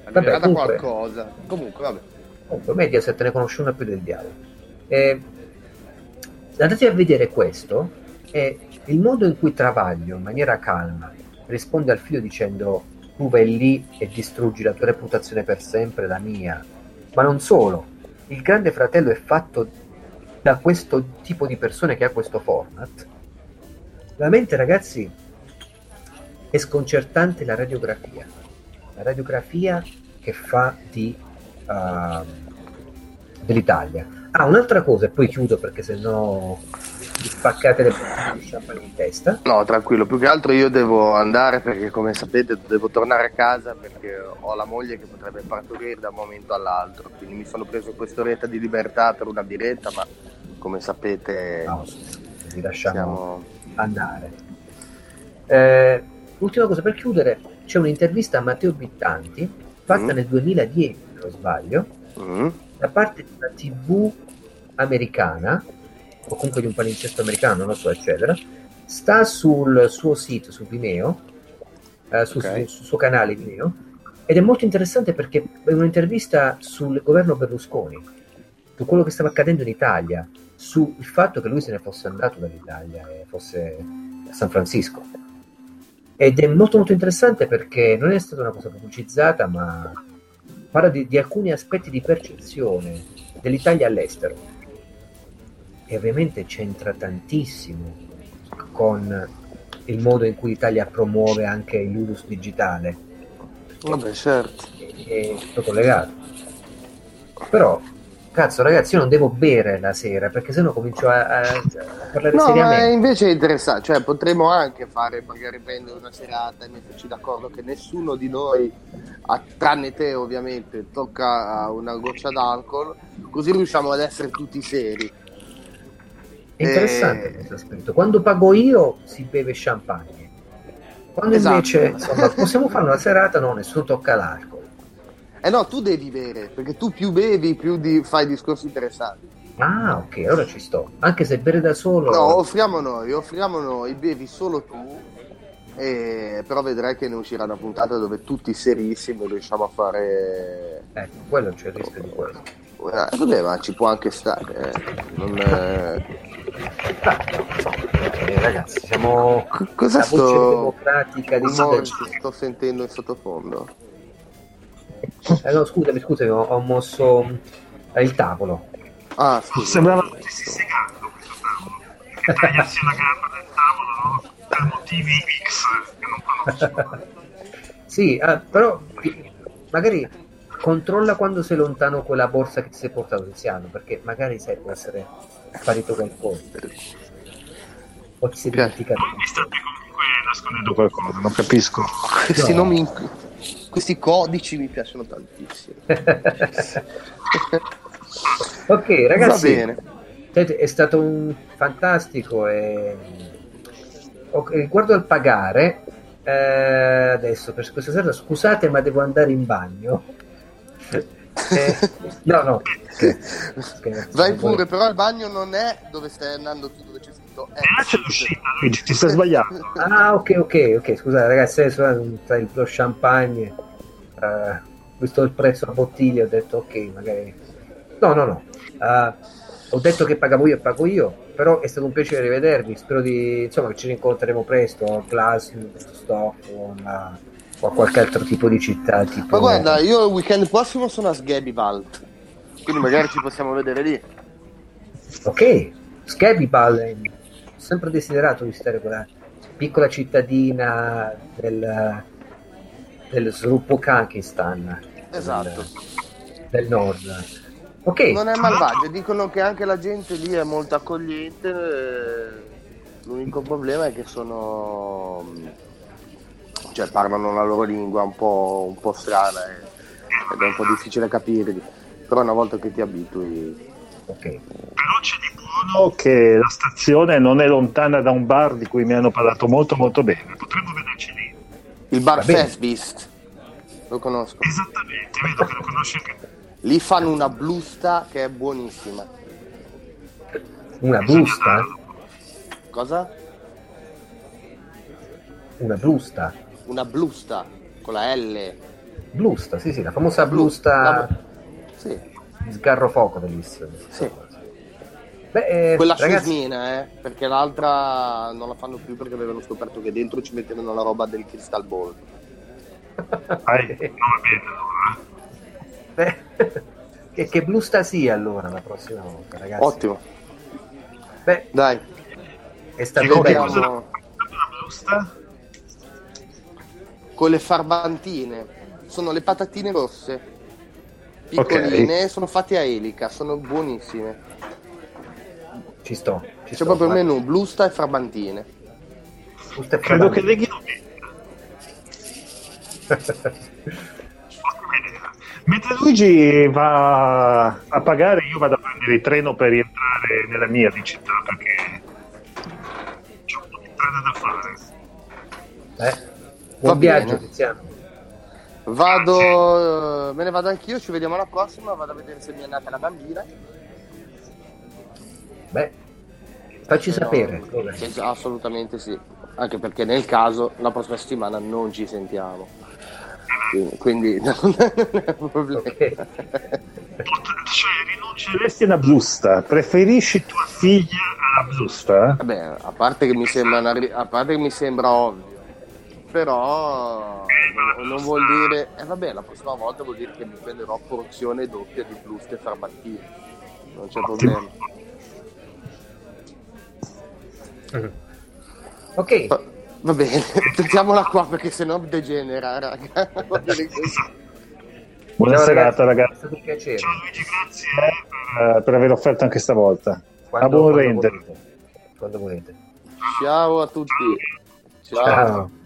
vabbè, comunque, qualcosa. Comunque, vabbè. Comunque, Mediaset ne conosce una più del diavolo. Eh, andate a vedere questo e il modo in cui Travaglio, in maniera calma, risponde al figlio dicendo tu vai lì e distruggi la tua reputazione per sempre, la mia. Ma non solo, il grande fratello è fatto da questo tipo di persone che ha questo format. Veramente ragazzi è sconcertante la radiografia. La radiografia che fa di, uh, dell'Italia. Ah, un'altra cosa, e poi chiudo perché sennò vi spaccate le champagne in testa. No, tranquillo, più che altro io devo andare perché come sapete devo tornare a casa perché ho la moglie che potrebbe partorire da un momento all'altro, quindi mi sono preso quest'oretta di libertà per una diretta, ma come sapete no, vi lasciamo siamo... andare. Eh, ultima cosa per chiudere, c'è un'intervista a Matteo Bittanti fatta mm. nel 2010, se non sbaglio, mm. da parte di una tv americana o comunque di un palinsesto americano, non lo so, eccetera, sta sul suo sito, su Vimeo, eh, sul, okay. su, suo canale Vimeo, ed è molto interessante perché è un'intervista sul governo Berlusconi, su quello che stava accadendo in Italia, sul fatto che lui se ne fosse andato dall'Italia e fosse a San Francisco. Ed è molto molto interessante perché non è stata una cosa pubblicizzata, ma parla di, di alcuni aspetti di percezione dell'Italia all'estero e ovviamente c'entra tantissimo con il modo in cui l'Italia promuove anche il ludus digitale. Vabbè, certo. È tutto collegato. Però, cazzo ragazzi, io non devo bere la sera perché sennò comincio a, a, a parlare No, ma seriamente. invece è interessante, cioè potremmo anche fare, magari prendere una serata e metterci d'accordo che nessuno di noi, a- tranne te ovviamente, tocca una goccia d'alcol, così riusciamo ad essere tutti seri. È interessante Eh. questo aspetto. Quando pago io si beve champagne. Quando Esatto. invece insomma, possiamo fare una serata, no, nessuno tocca l'alcol. Eh no, tu devi bere, perché tu più bevi, più di- fai discorsi interessanti. Ah, ok, allora ci sto. Anche se bere da solo. No, offriamo noi, offriamo noi, bevi solo tu, e- però vedrai che ne uscirà una puntata dove tutti serissimi riusciamo a fare... Ecco, quello c'è il rischio di quello. Eh, vabbè, ma ci può anche stare. eh. Non, eh, Eh, ragazzi, siamo c- Cos'è la voce sto democratica di che sto sentendo in sottofondo? Eh, no, scusami, scusami, ho, ho mosso eh, il tavolo. Ah, scusa. Sembrava che stessi segando questo tavolo. Perché tagliarsi la gamba del tavolo no? per motivi X che non conosco. Sì, ah, però magari controlla quando sei lontano quella borsa che ti sei portato Tiziano, perché magari sai può essere sparito qualcosa. O ti sei dimenticato. Voi mi state comunque nascondendo qualcosa, non capisco. Questi, No. nomi, questi codici mi piacciono tantissimo. ok, ragazzi, Va bene. senti, è stato un fantastico. E... ok, riguardo al pagare, eh, adesso per questa sera, scusate, ma devo andare in bagno. Eh, no, no, scherzo. Vai pure, però il bagno non è dove stai andando tu, dove c'è scritto E là c'è exit. l'uscita, Luigi, ti stai sbagliando. Ah, ok, ok, ok. Scusate, ragazzi, adesso eh, tra il- lo champagne, eh, visto il prezzo a bottiglia, ho detto ok, magari. No, no, no. Eh, ho detto che pagavo io e pago io, però è stato un piacere rivedervi. Spero di insomma che ci rincontreremo presto a Glasgow, Stockholm eh, o a qualche altro tipo di città. Tipo... Ma guarda, io il weekend prossimo sono a Sgabivald, quindi magari ci possiamo vedere lì. Ok, Scabibal, ho sempre desiderato visitare quella piccola cittadina del, del sviluppo Kakistan. Esatto. Del, del nord. Ok, Non è malvagio, dicono che anche la gente lì è molto accogliente. eh, L'unico problema è che sono. cioè parlano la loro lingua un po', un po' strana eh, ed è un po' difficile capirli. Però una volta che ti abitui. Ok. Però c'è di buono che la stazione non è lontana da un bar di cui mi hanno parlato molto molto bene. Potremmo vederci lì. Il bar. Festbeast, lo conosco. Esattamente, vedo che lo conosci anche. Lì fanno una blusta che è buonissima. Una busta? Cosa? Una blusta? Una blusta con la L. Blusta, sì, sì, la famosa Blu- blusta la- Sì, sgarro fuoco dell'Is. sì. Beh, eh, Quella ragazzi, susmina, eh, perché l'altra non la fanno più perché avevano scoperto che dentro ci mettevano la roba del Crystal Ball. Allora. beh, che, che blusta sia allora la prossima volta, ragazzi? Ottimo, Beh, dai. è stato bello. cosa la busta? Con le farbantine, sono le patatine rosse, piccoline, sono fatte a elica, sono buonissime. Ci sto. Ci C'è sto, proprio il menù, blusta e farbantine. Busta e Credo che leghino bene. Mentre Luigi va a pagare, io vado a prendere il treno per rientrare nella mia di città perché c'ho un po' di strada da fare. Eh, Buon Va viaggio, bene. Tiziano. Vado, eh, me ne vado anch'io, ci vediamo alla prossima, vado a vedere se mi è nata la bambina. Beh, facci no- sapere. Sì, assolutamente sì, anche perché nel caso la prossima settimana non ci sentiamo. Quindi, quindi non è un problema. Ok. Pot- Cioè, rinunceresti alla blusta? Preferisci tua figlia alla blusta? Vabbè, a parte che mi sembra, una a parte che mi sembra ovvio, però non, non vuol dire, e vabbè, la prossima volta vuol dire che mi prenderò porzione doppia di bluste farbantine, non c'è Ottimo. problema. Ok. Va, va bene, mettiamola qua perché sennò degenera, raga. Buona Ciao, serata, ragazzi. stato un piacere. Ciao Luigi, grazie eh, per, per aver offerto anche stavolta. Quando, A buon quando volete. Quando volete. Ciao a tutti. Ciao. Ciao.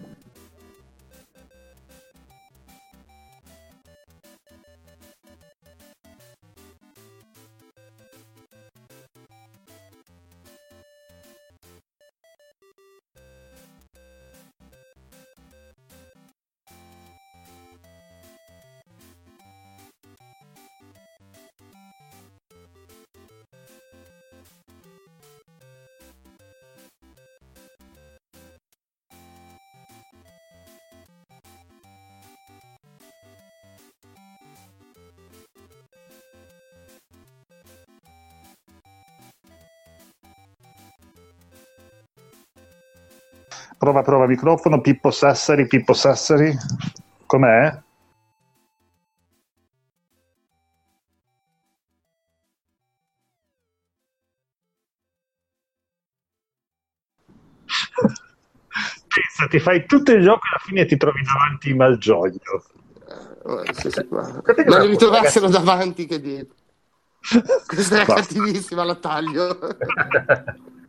Prova, prova microfono. Pippo Sassari, Pippo Sassari. Com'è? Pensa, ti fai tutto il gioco e alla fine ti trovi davanti i Malgioglio. Eh, sì, sì, ma... Li trovassero davanti che dietro. Questa è cattivissima, la taglio.